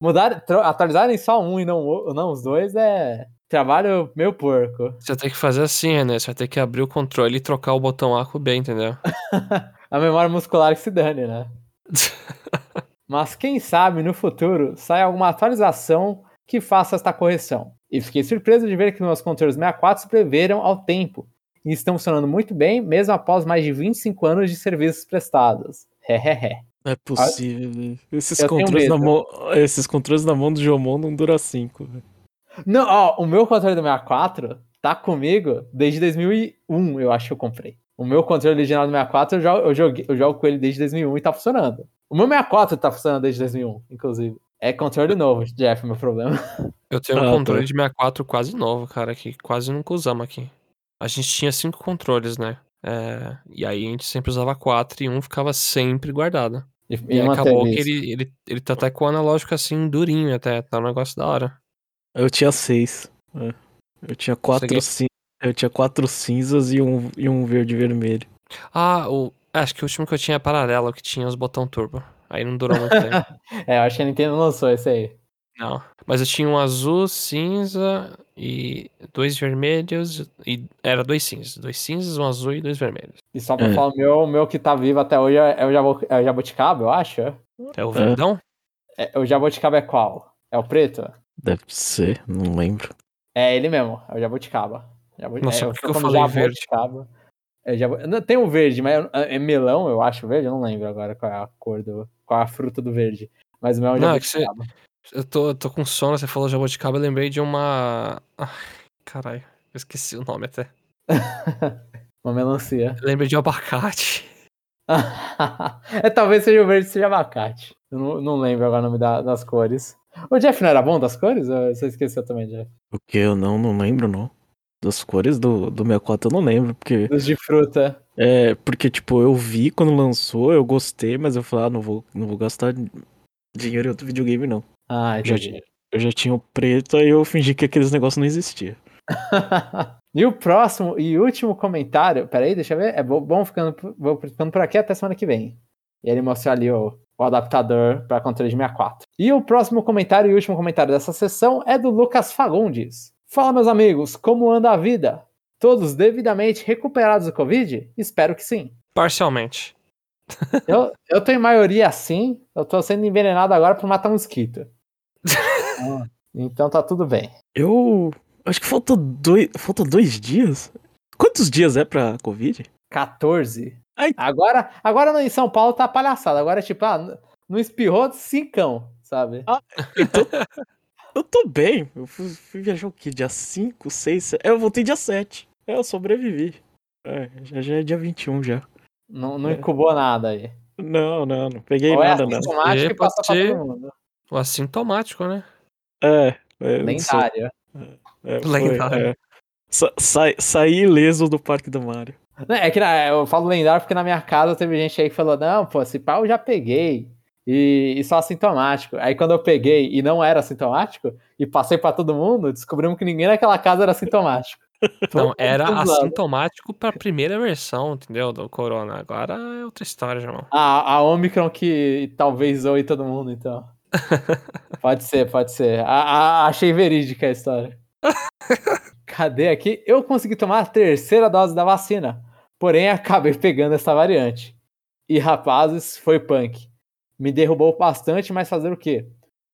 Mudar, atualizarem só um e não, não os dois é trabalho meio porco. Você tem que fazer assim, né? Você vai ter que abrir o controle e trocar o botão A com o B, entendeu? A memória muscular que se dane, né? Mas quem sabe no futuro sai alguma atualização que faça esta correção. E fiquei surpreso de ver que meus controles 64 sobreviveram ao tempo e estão funcionando muito bem, mesmo após mais de 25 anos de serviços prestados. É possível. Esses controles, na mão, esses controles na mão do Jomon não duram 5. Não, ó, o meu controle do 64 tá comigo desde 2001, eu acho que eu comprei. O meu controle original do 64 eu jogo, eu, joguei, eu jogo com ele desde 2001 e tá funcionando. O meu 64 tá funcionando desde 2001, inclusive. É controle novo, Jeff, meu problema. Eu tenho um ah, controle tá. de 64 quase novo, cara, que quase nunca usamos aqui. A gente tinha cinco controles, né? É, e aí a gente sempre usava quatro e um ficava sempre guardado. E, e, e acabou que ele, ele, ele tá até com o analógico assim, durinho até, tá um negócio da hora. Eu tinha seis. É. Eu tinha quatro, cin... eu tinha quatro cinzas e um, e um verde vermelho. Ah, o... acho que o último que eu tinha é paralelo, que tinha os botão turbo. Aí não durou muito tempo. é, eu acho que a Nintendo lançou esse aí. Não. Mas eu tinha um azul, cinza e dois vermelhos. E era dois cinzas. Dois cinzas, um azul e dois vermelhos. E só pra é. falar, o meu, meu que tá vivo até hoje é o, jabo, é o jabuticaba, eu acho. É o verdão? É, o jabuticaba é qual? É o preto? Deve ser, não lembro. É ele mesmo, é o jabuticaba. Jabu... Nossa, é, por que eu, falei jabuticaba. verde? É, jabu... Tem um verde, mas é, é melão, eu acho, verde? Eu não lembro agora qual é a cor do... Qual é a fruta do verde. Mas o meu é um jabuticaba. Não, eu tô, tô com sono, você falou jabuticaba, eu lembrei de uma. Ai, caralho, eu esqueci o nome até. uma melancia. Eu lembrei de um abacate. é, talvez seja o verde seja abacate. Eu não, não lembro agora o nome da, das cores. O Jeff não era bom das cores? Ou você esqueceu também, Jeff? O que? Eu não, não lembro, não. Das cores do, do 64 eu não lembro, porque. Dos de fruta. É, porque, tipo, eu vi quando lançou, eu gostei, mas eu falei, ah, não vou, não vou gastar dinheiro em outro videogame, não. Ah, Já entendi. Eu já tinha o preto, aí eu fingi que aqueles negócios não existiam. e o próximo e último comentário. Peraí, deixa eu ver. É bom, bom ficando, vou ficando por aqui até semana que vem. E ele mostrou ali o, o adaptador para controle de 64. E o próximo comentário e último comentário dessa sessão é do Lucas Fagundes. Fala, meus amigos, como anda a vida? Todos devidamente recuperados do Covid? Espero que sim. Parcialmente. Eu, eu tô em maioria sim. Eu tô sendo envenenado agora por matar um mosquito. Ah, então tá tudo bem. Eu acho que falta dois, falta dois dias. Quantos dias é pra Covid? 14. Ai. Agora, agora em São Paulo tá palhaçada. Agora, tipo, ah, não espirrou cincão, sabe? Então, eu tô bem. Eu fui, fui viajar o quê? Dia 5, 6, 7. Eu voltei dia 7. É, eu sobrevivi. É, já, já é dia 21 já. Não, não É. incubou nada aí. Não, não, não peguei Ou é nada, não. assintomático E e passa pra todo mundo. O assintomático, né? É, é, sou- Lendário. é, foi, Lendário. é. Sa sai- saí ileso do Parque do Mario. É que na- eu falo lendário porque na minha casa teve gente aí que falou: não, pô, esse pau eu já peguei. E, e só assintomático. Aí quando eu peguei e não era assintomático, e passei pra todo mundo, descobrimos que ninguém naquela casa era assintomático. Não, era assintomático pra primeira versão, entendeu? Do Corona. Agora é outra história, irmão. A, a Omicron que talvez zoe todo mundo, então. Pode ser, pode ser. A- a- achei verídica a história. Cadê aqui? Eu consegui tomar a terceira dose da vacina, porém acabei pegando essa variante. E rapazes, foi punk. Me derrubou bastante, mas fazer o quê?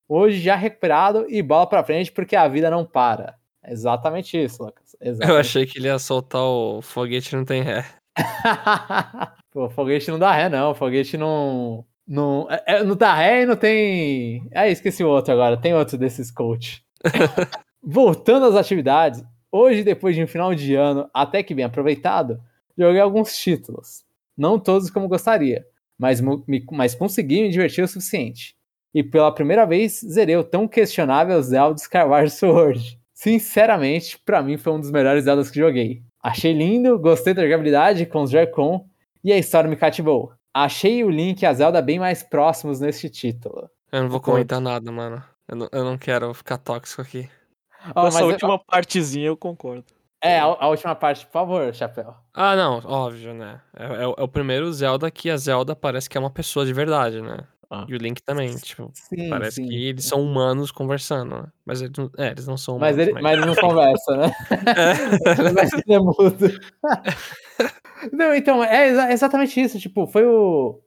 Hoje já recuperado e bola pra frente porque a vida não para. Exatamente isso, Lucas. Eu Exatamente. achei que ele ia soltar o foguete não tem ré. Pô, foguete não dá ré, não. Foguete não. Não, é- é- não dá ré e não tem. Ah, esqueci o outro agora. Tem outro desses coach. Voltando às atividades, hoje, depois de um final de ano até que bem aproveitado, joguei alguns títulos. Não todos como gostaria, mas, me- mas consegui me divertir o suficiente. E pela primeira vez, zerei o tão questionável Zelda Skyward Sword. Sinceramente, pra mim foi um dos melhores Zeldas que joguei. Achei lindo, gostei da jogabilidade com os Joy-Con e a história me cativou. Achei o Link e a Zelda bem mais próximos neste título. Eu não vou comentar nada, mano. Eu não, eu não quero ficar tóxico aqui. Essa mas- última partezinha eu concordo. É, a, a última parte, por favor, Chapéu. Ah, não, óbvio, né? É, é o- é o primeiro Zelda que a Zelda parece que é uma pessoa de verdade, né? Ah. E o Link também, tipo, Sim, parece sim. que eles são humanos conversando, né? Mas eles não, é, eles não são Mas, humanos. ele, mas ele não conversa, né? Mas ele é mudo. Não, então, é exa- exatamente isso. Tipo, foi o.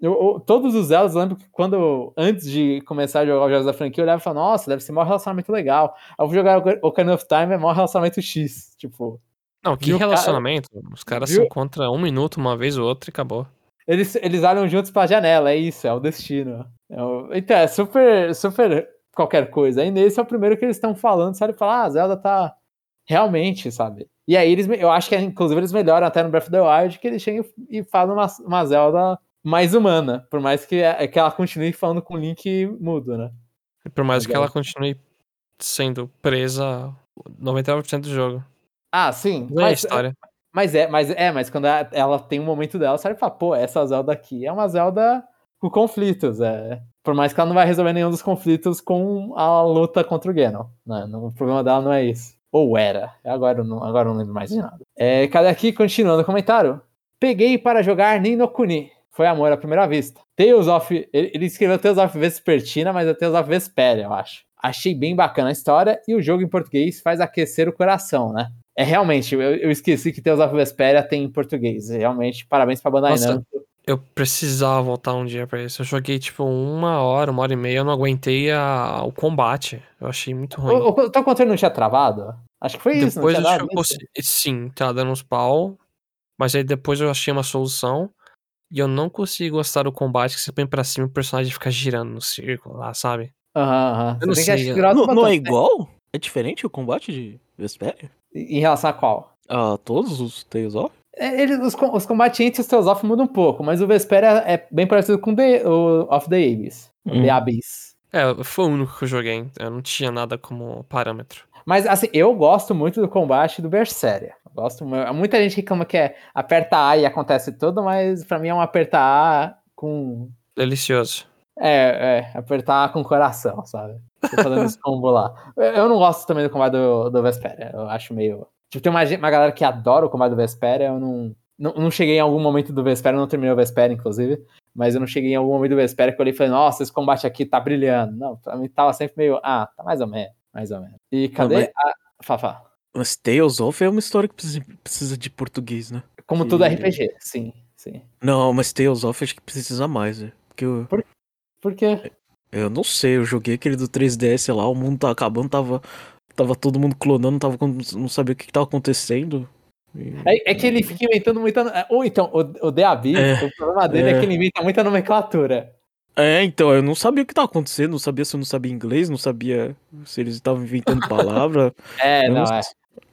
eu- eu- todos os Zeldas, eu lembro que quando, antes de começar a jogar os jogos da franquia, eu olhava e falava, nossa, deve ser maior relacionamento legal. Aí eu vou jogar o Ocarina of Time, é maior relacionamento X. Tipo, Não, que Viu, cara? relacionamento. Os caras se Viu? encontram um minuto, uma vez ou outra e acabou. eles, eles olham juntos pra janela, é isso, é o destino. É o- Então, é super, super qualquer coisa. Aí nesse é o primeiro que eles estão falando, sabe? Falar, ah, Zelda tá realmente, sabe? E aí eles, eu acho que inclusive eles melhoram até no Breath of the Wild, que eles chegam e falam uma, uma Zelda mais humana, por mais que, é, que ela continue falando com o Link mudo, né? E por mais que Legal. ela continue sendo presa 99% do jogo. Ah, sim. Não é a Mas, história. mas é, mas é, mas quando ela, tem um momento dela, você fala, pô, essa Zelda aqui é uma Zelda com conflitos, é. Por mais que ela não vai resolver nenhum dos conflitos com a luta contra o Ganon, né? O problema dela não é isso. Ou era. Agora eu não, agora eu não lembro mais de nada. É, cadê aqui? Continuando o comentário. Peguei para jogar Nino Kuni. Foi amor à primeira vista. Tales of. Ele, ele escreveu Tales of Vespertina, mas é Tales of Vesperia, eu acho. Achei bem bacana a história e o jogo em português faz aquecer o coração, né? É realmente, eu, eu esqueci que Tales of Vesperia tem em português. Realmente, parabéns pra Bandai Nossa, Namco. Eu precisava voltar um dia pra isso. Eu joguei tipo uma hora, uma hora e meia, eu não aguentei a- o combate. Eu achei muito ruim. O, o, o teu controle não tinha travado? Acho que foi isso, depois não consegui- Sim, tá dando uns pau. Mas aí depois eu achei uma solução. E eu não consigo gostar do combate que você põe pra cima e o personagem fica girando no círculo lá, sabe? Aham, aham. Não Não, é igual? É diferente o combate de Vesperia? Em relação a qual? A todos os Tales of? É, Eles, os, os combates entre os Tales of mudam um pouco, mas o Vesperia é bem parecido com the, o Of the Abyss. Hum. The Abyss. É, foi o único que eu joguei. Eu não tinha nada como parâmetro. Mas, assim, eu gosto muito do combate do Berseria. Gosto. Muita gente reclama que é aperta A e acontece tudo, mas pra mim é um apertar A com. Delicioso. É, é, apertar A com coração, sabe? Tô fazendo esse combo lá. Eu não gosto também do combate do, do Vesperia. Eu acho meio. Tipo, tem uma, uma galera que adora o combate do Vesperia, eu não. Não, não cheguei em algum momento do Vesperia, não terminei o Vesperia, inclusive. Mas eu não cheguei em algum momento do Vesperia que eu olhei e falei, nossa, esse combate aqui tá brilhando. Não, pra mim tava sempre meio, ah, tá mais ou menos, mais ou menos. E cadê mas... a. Fafá. Mas Tales of é uma história que precisa, precisa de português, né? Como que... tudo RPG, sim, sim. Não, mas Tales of acho que precisa mais, né? Porque eu... Por, Por quê? Eu não sei, eu joguei aquele do 3DS lá, o mundo tá acabando, tava, tava todo mundo clonando, tava, não sabia o que, que tava acontecendo. É, é, que ele fica inventando muita. Ou então, o, o Deabi, é, o problema dele é. é. que ele inventa muita nomenclatura. É, então, eu não sabia o que estava acontecendo, não sabia se eu não sabia inglês, não sabia se eles estavam inventando palavra. é, não, não, é.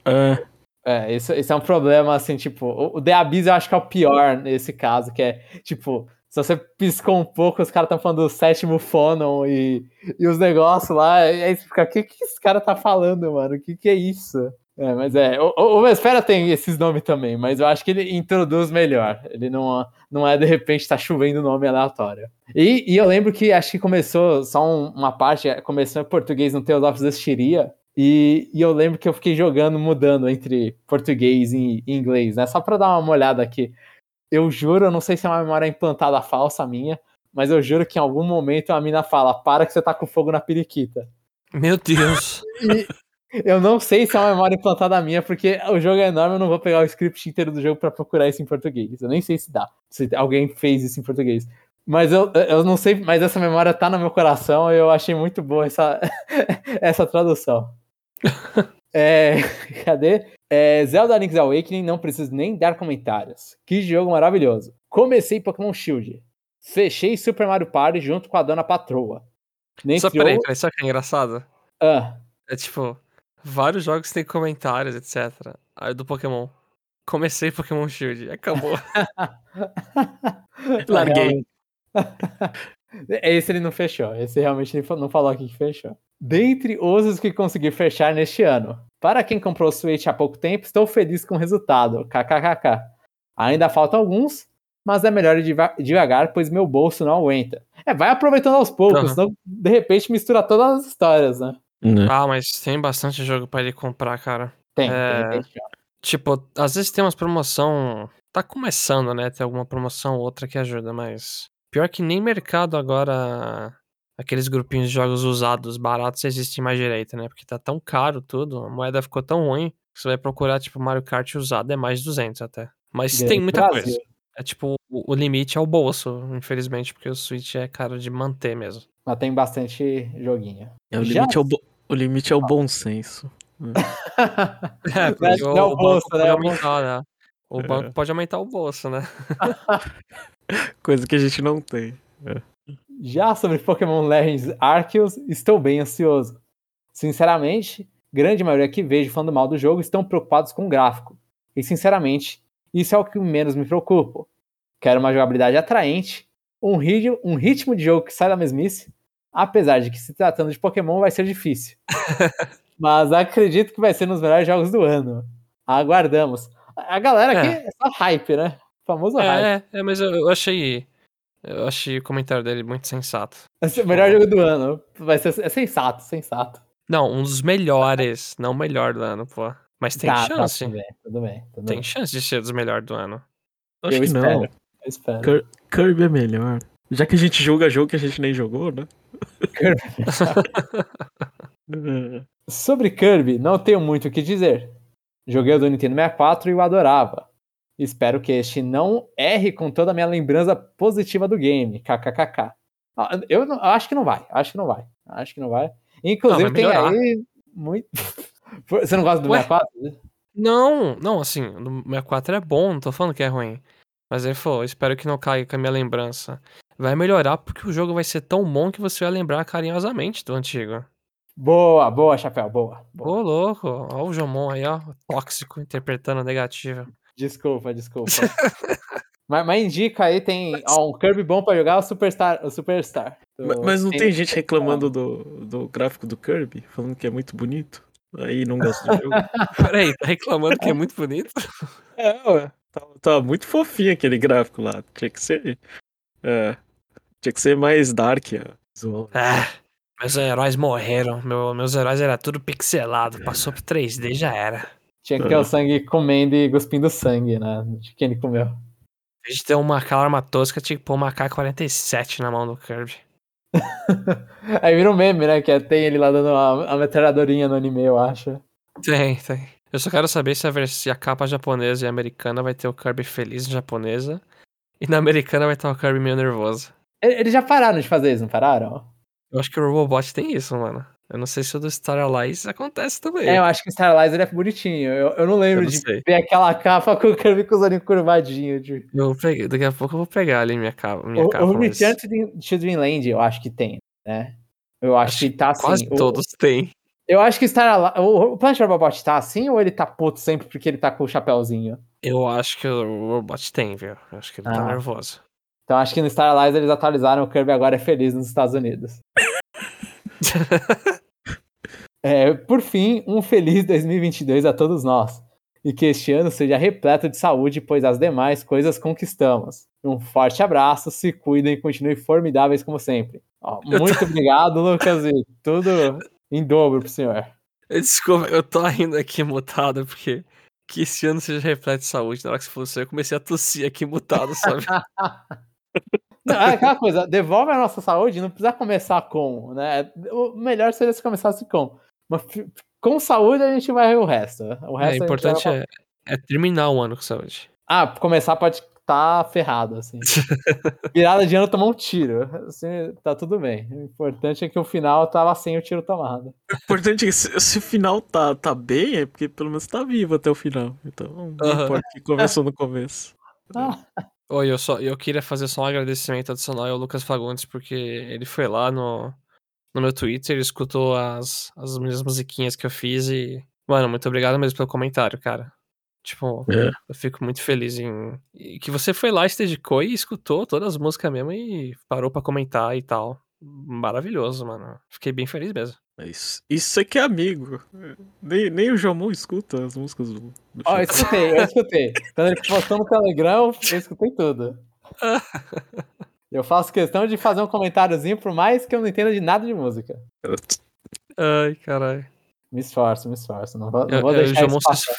É. É, isso, isso é um problema, assim, tipo, o, o The Abyss eu acho que é o pior nesse caso, que é, tipo, se você piscou um pouco, os caras estão falando do sétimo fônon e, e os negócios lá, e aí você fica, o que que esse cara tá falando, mano? O que que é isso? É, mas é, o, o Vespera tem esses nomes também, mas eu acho que ele introduz melhor. Ele não, não é de repente tá chovendo nome aleatório. E, e eu lembro que acho que começou só um, uma parte, começou em português no Teodófilos da Xiria, e, e, eu lembro que eu fiquei jogando, mudando entre português e, e inglês, né? Só pra dar uma olhada aqui. Eu juro, eu não sei se é uma memória implantada falsa minha, mas eu juro que em algum momento a mina fala: para que você tá com fogo na periquita. Meu Deus. e, eu não sei se é uma memória implantada minha, porque o jogo é enorme, eu não vou pegar o script inteiro do jogo para procurar isso em português. Eu nem sei se dá, se alguém fez isso em português. Mas eu, eu não sei, mas essa memória tá no meu coração e eu achei muito boa essa, essa tradução. é, cadê? É, Zelda Link's Awakening, não preciso nem dar comentários. Que jogo maravilhoso. Comecei Pokémon Shield. Fechei Super Mario Party junto com a dona patroa. Nem Só peraí, peraí, só que é engraçado. Ah. É tipo, Vários jogos têm comentários, etc. Aí do Pokémon. Comecei Pokémon Shield, acabou. Larguei. Esse ele não fechou. Esse realmente ele não falou aqui que fechou. Dentre os que consegui fechar neste ano. Para quem comprou o Switch há pouco tempo, estou feliz com o resultado. KKKK. Ainda faltam alguns, mas é melhor ir devagar, pois meu bolso não aguenta. É, vai aproveitando aos poucos, uhum. senão de repente mistura todas as histórias, né? Né? Ah, mas tem bastante jogo para ele comprar, cara. Tem, é, tem, tem. Tipo, às vezes tem umas promoção. Tá começando, né? Tem alguma promoção ou outra que ajuda, mas. Pior que nem mercado agora. Aqueles grupinhos de jogos usados, baratos, existem mais direito, né? Porque tá tão caro tudo, a moeda ficou tão ruim que você vai procurar, tipo, Mario Kart usado, é mais de 200 até. Mas tem muita Brasil. coisa. É tipo, o, o limite é o bolso, infelizmente, porque o Switch é caro de manter mesmo. Mas tem bastante joguinho. É, o limite Já... é o, o limite é o bom senso. é, porque o, o, bolso, banco né? pode aumentar, né? O é. banco pode aumentar o bolso, né? Coisa que a gente não tem. É. Já sobre Pokémon Legends Arceus, estou bem ansioso. Sinceramente, grande maioria que vejo falando mal do jogo estão preocupados com o gráfico. E sinceramente, isso é o que menos me preocupa. Quero uma jogabilidade atraente, um ritmo, um ritmo de jogo que sai da mesmice Apesar de que se tratando de Pokémon vai ser difícil. Mas acredito que vai ser nos melhores jogos do ano. Aguardamos. A galera aqui é, é só hype, né? O famoso é, hype. É, mas eu, eu, achei. Eu achei o comentário dele muito sensato. Esse é o melhor jogo do ano. Vai ser é sensato, sensato. Não, um dos melhores, não o melhor do ano, pô. Mas tem tá, chance. Tá, tudo bem, tudo bem. Tudo tem bem. chance de ser dos melhores do ano. Acho eu que espero, não. Eu espero. Kirby é melhor. Já que a gente joga jogo que a gente nem jogou, né? Sobre Kirby, não tenho muito o que dizer. Joguei o do Nintendo 64 e o adorava. Espero que este não erre com toda a minha lembrança positiva do game. KKKK. Ah, eu, não, acho que não vai. Acho que não vai. Acho que não vai. Inclusive, não, tem aí muito. Você não gosta do Ué? 64? Não, não, assim, o 64 é bom, não tô falando que é ruim. Mas ele falou, espero que não caia com a minha lembrança vai melhorar porque o jogo vai ser tão bom que você vai lembrar carinhosamente do antigo. Boa, boa, Chapéu, boa. boa. Ô, louco, ó o Jomon aí, ó, tóxico, interpretando negativo. Desculpa, desculpa. mas, mas, indica aí, tem mas... ó, um Kirby bom pra jogar, o Superstar. O Superstar. Mas, mas não tem, tem gente reclamando do, do gráfico do Kirby, falando que é muito bonito? Aí não gosto do jogo. Peraí, tá reclamando que é muito bonito? É, ué. Tá, tá muito fofinho aquele gráfico lá. Tinha que ser. É, tinha que ser mais dark, ó. Visual. Ah, meus heróis morreram. Meu- meus heróis era tudo pixelado. Passou pro 3D, já era. Tinha que ter o sangue comendo e cuspindo sangue, né? De quem ele comeu. Em vez de ter uma arma tosca, tinha que pôr uma K-47 na mão do Kirby. Aí vira um meme, né? Que é- tem ele lá dando a, a metralhadorinha no anime, eu acho. Tem, tem. Eu só quero saber se a, se a capa japonesa e a americana vai ter o Kirby feliz japonesa. E na americana vai estar o Kirby meio nervoso. Eles já pararam de fazer isso, não pararam? Eu acho que o Robobot tem isso, mano. Eu não sei se o do Star Allies acontece também. É, eu acho que o Starlight ele é bonitinho. Eu, eu não lembro Eu não de sei. ver aquela capa com o Kirby com os olhinhos curvadinhos. De... Eu daqui a pouco eu vou pegar ali minha capa. Minha O, capa o Return to Dreamland, eu acho que tem, né? Eu acho, Acho que tá assim. quase O- todos têm. Eu acho que Star o, o Planet Robobot tá assim ou ele tá puto sempre porque ele tá com o chapéuzinho? Eu acho que o Robot tem, viu? Eu acho que ele tá Ah. nervoso. Então acho que no Star Allies eles atualizaram o Kirby agora é feliz nos Estados Unidos. É, por fim, um feliz 2022 a todos nós. E que este ano seja repleto de saúde, pois as demais coisas conquistamos. Um forte abraço, se cuidem e continuem formidáveis como sempre. Ó, Eu tô- muito obrigado, Lucas, e tudo em dobro pro senhor. Desculpa, eu tô rindo aqui mutado, porque que esse ano seja repleto de saúde. Na hora que você falou isso, eu comecei a tossir aqui mutado, sabe? Não, é aquela coisa, devolve a nossa saúde, não precisa começar com, né? O melhor seria se começasse com. Mas com saúde a gente vai ver o resto. O É, resto gente importante vai- é, é terminar o ano com saúde. Ah, começar pode estar ferrado, assim. Virada de ano tomar um tiro. Assim, tá tudo bem. O importante é que o final tava sem o tiro tomado. O importante é que se, se o final tá, tá bem, é porque pelo menos tá vivo até o final. Então, não Aham. importa que começou no começo. Ah, Oi, eu, só, eu queria fazer só um agradecimento adicional ao Lucas Fagundes, porque ele foi lá no, no meu Twitter, ele escutou as, as minhas musiquinhas que eu fiz e. Mano, muito obrigado mesmo pelo comentário, cara. Tipo, É. eu fico muito feliz em. e que você foi lá, se dedicou e escutou todas as músicas mesmo e parou pra comentar e tal. Maravilhoso, mano. Fiquei bem feliz mesmo. É isso, isso é que é amigo. Nem, nem o Jomon escuta as músicas do, do Ó, eu Chaco. escutei, eu escutei. Quando ele postou no Telegram, eu escutei tudo. Eu faço questão de fazer um comentáriozinho, por mais que eu não entenda de nada de música. Ai, caralho. Me esforço, me esforço. Não vou, não Eu- vou eu- deixar o Jomon isso passar.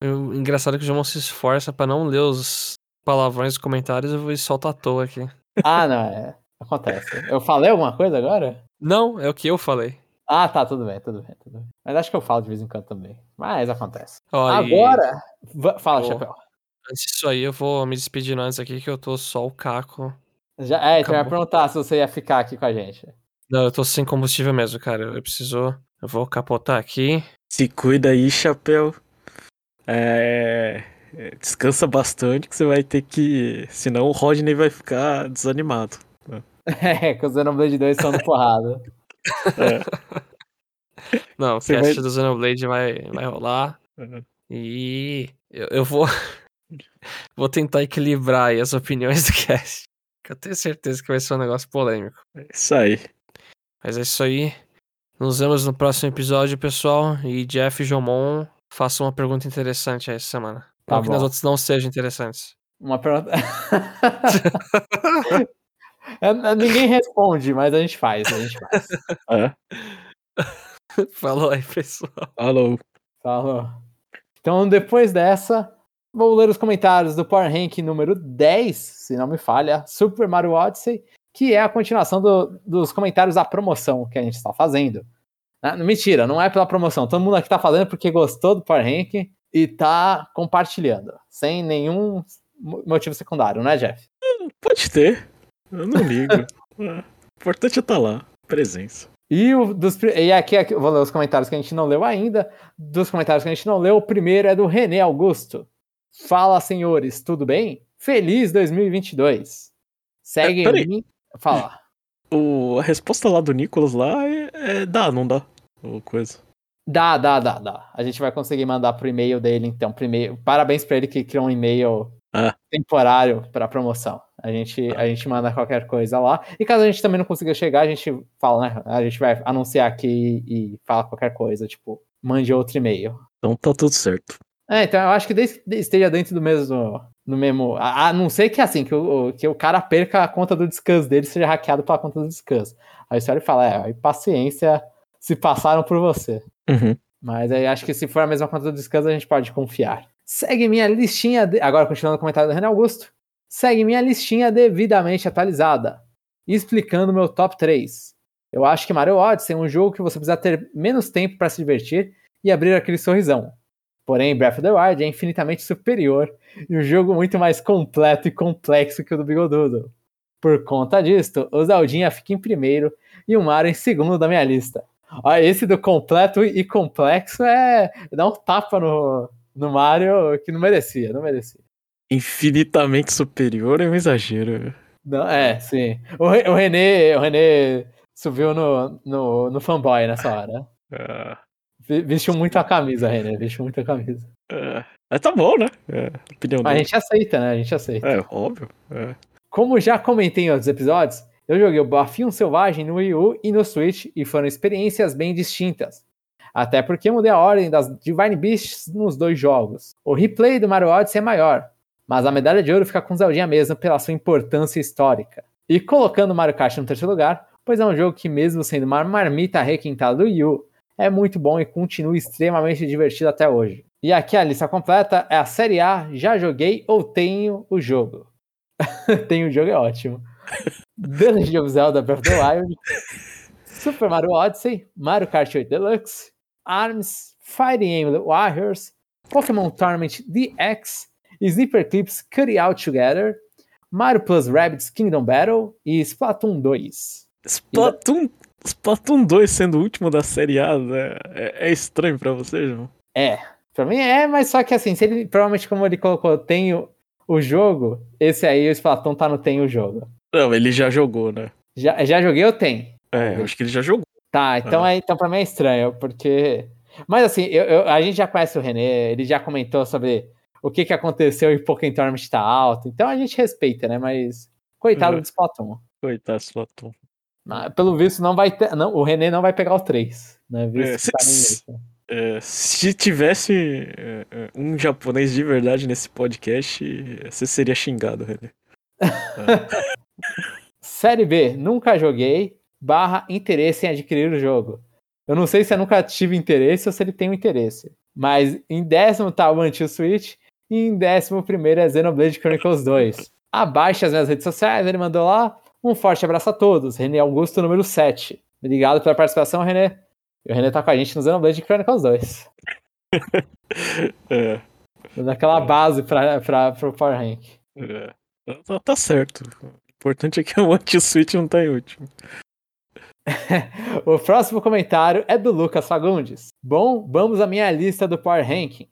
Eu- Engraçado é que o Jomon se esforça pra não ler os palavrões dos comentários eu vou soltar à toa aqui. Ah, não, é. Acontece. Eu falei alguma coisa agora? Não, é o que eu falei. Ah, tá, tudo bem, tudo bem, tudo bem. Mas acho que eu falo de vez em quando também. Mas acontece. Ó, e Agora. Fala. Chapéu. Antes disso aí, eu vou me despedindo antes aqui, que eu tô só o caco. Já, é, tu vai Acabou. perguntar se você ia ficar aqui com a gente. Não, eu tô sem combustível mesmo, cara. Eu preciso. Eu vou capotar aqui. Se cuida aí, chapéu. É, é, Descansa bastante que você vai ter que. Senão o Rodney vai ficar desanimado. É, que os Xenoblade 2 estão no porrada. Não, o Você cast vai- do Xenoblade vai, vai rolar. Uhum. E eu, eu vou. vou tentar equilibrar aí as opiniões do cast. Que eu tenho certeza que vai ser um negócio polêmico. É isso aí. Mas é isso aí. Nos vemos no próximo episódio, pessoal. E Jeff e Jomon façam uma pergunta interessante essa semana. Tá não que nas outras não sejam interessantes. Uma pergunta. É, é, Ninguém responde, mas a gente faz, a gente faz. É. Falou aí, pessoal. Falou. Falou. Então, depois dessa, vou ler os comentários do Power Rank número 10, se não me falha, Super Mario Odyssey, que é a continuação do- dos comentários da promoção que a gente está fazendo. Ah, mentira, não é pela promoção. Todo mundo aqui tá fazendo porque gostou do Power Rank e tá compartilhando, sem nenhum mo- motivo secundário, né, Jeff? Pode ter. Eu não ligo. É. O importante é estar lá. Presença. E, o dos, e aqui, aqui eu vou ler os comentários que a gente não leu ainda. Dos comentários que a gente não leu, o primeiro é do René Augusto. Fala, senhores, tudo bem? Feliz 2022. Segue É, mim. Fala. O, a resposta lá do Nicolas lá é, é dá, não dá. Ou coisa. Dá, dá, dá, dá. A gente vai conseguir mandar pro e-mail dele, então. E-mail. Parabéns pra ele que criou um e-mail Ah. temporário pra promoção. A gente, a gente manda qualquer coisa lá. E caso a gente também não consiga chegar, a gente fala, né? A gente vai anunciar aqui e fala qualquer coisa, tipo, mande outro e-mail. Então tá tudo certo. É, então eu acho que desde que esteja dentro do mesmo. No mesmo. A, a não ser que assim, que o, que o cara perca a conta do descanso dele seja hackeado pela conta do descanso. Aí você olha e fala, é, aí paciência, se passaram por você. Uhum. Mas aí acho que se for a mesma conta do descanso, a gente pode confiar. Segue minha listinha. De... Agora, continuando o comentário do René Augusto. Segue minha listinha devidamente atualizada. Explicando meu top 3. Eu acho que Mario Odyssey é um jogo que você precisa ter menos tempo para se divertir e abrir aquele sorrisão. Porém, Breath of the Wild é infinitamente superior e um jogo muito mais completo e complexo que o do Bigodudo. Por conta disto, o Zeldinha fica em primeiro e o Mario em segundo da minha lista. Ó, esse do completo e complexo é dar um tapa no, no Mario que não merecia, não merecia. Infinitamente superior é um exagero. Não, é, sim. O, o René, o René subiu no, no, no fanboy nessa hora. Ah, Vestiu muito a camisa, René. Vestiu muito a camisa. mas tá bom, né? É, a opinião Mas a dele. gente aceita, né? A gente aceita. É, óbvio. É. Como já comentei em outros episódios, eu joguei o Bafium Selvagem no Wii U e no Switch e foram experiências bem distintas. Até porque eu mudei a ordem das Divine Beasts nos dois jogos. O replay do Mario Odyssey é maior, mas a medalha de ouro fica com Zeldinha mesmo pela sua importância histórica. E colocando o Mario Kart no terceiro lugar, pois é um jogo que mesmo sendo uma marmita requintada do Wii U, é muito bom e continua extremamente divertido até hoje. E aqui a lista completa é a Série A, já joguei ou tenho o jogo. tenho o jogo é ótimo. The Legend of Zelda Breath of the Wild, Super Mario Odyssey, Mario Kart 8 Deluxe, ARMS, Fighting Emblem Warriors, Pokémon Tournament DX, Sniper Clips Cut It Out Together, Mario Plus Rabbids Kingdom Battle e Splatoon 2. Splatoon, Splatoon 2 sendo o último da série A né? é, é estranho pra você, João? É, pra mim é, mas só que assim, se ele, provavelmente como ele colocou, tem o, o jogo, esse aí, o Splatoon tá no tem o jogo. Não, ele já jogou, né? Já, já joguei ou tem? É, eu acho que ele já jogou. Tá, então, Ah. é, então pra mim é estranho, porque. Mas assim, eu- eu- a gente já conhece o René, ele já comentou sobre o que, que aconteceu e Pokémon Tournament tá alto, então a gente respeita, né? Mas coitado Uhum. do Splatoon. Coitado, Splatoon. Pelo visto, não vai ter. Não, o René não vai pegar o 3, né? É, tá se- início. É, se tivesse é, é, um japonês de verdade nesse podcast, você seria xingado, René. Série B, nunca joguei, barra interesse em adquirir o jogo. Eu não sei se eu nunca tive interesse ou se ele tem um interesse. Mas em décimo tá o Until Switch e em décimo primeiro é Xenoblade Chronicles 2. Abaixo as minhas redes sociais, ele mandou lá. Um forte abraço a todos. René Augusto, número 7. Obrigado pela participação, René. E o René tá com a gente no Xenoblade Chronicles 2. É, Dando aquela base pra, pra, pro Power Rank. é. Tá, tá certo. O importante é que o anti-switch não tá em último. O próximo comentário é do Lucas Fagundes. Bom, vamos à minha lista do Power Ranking.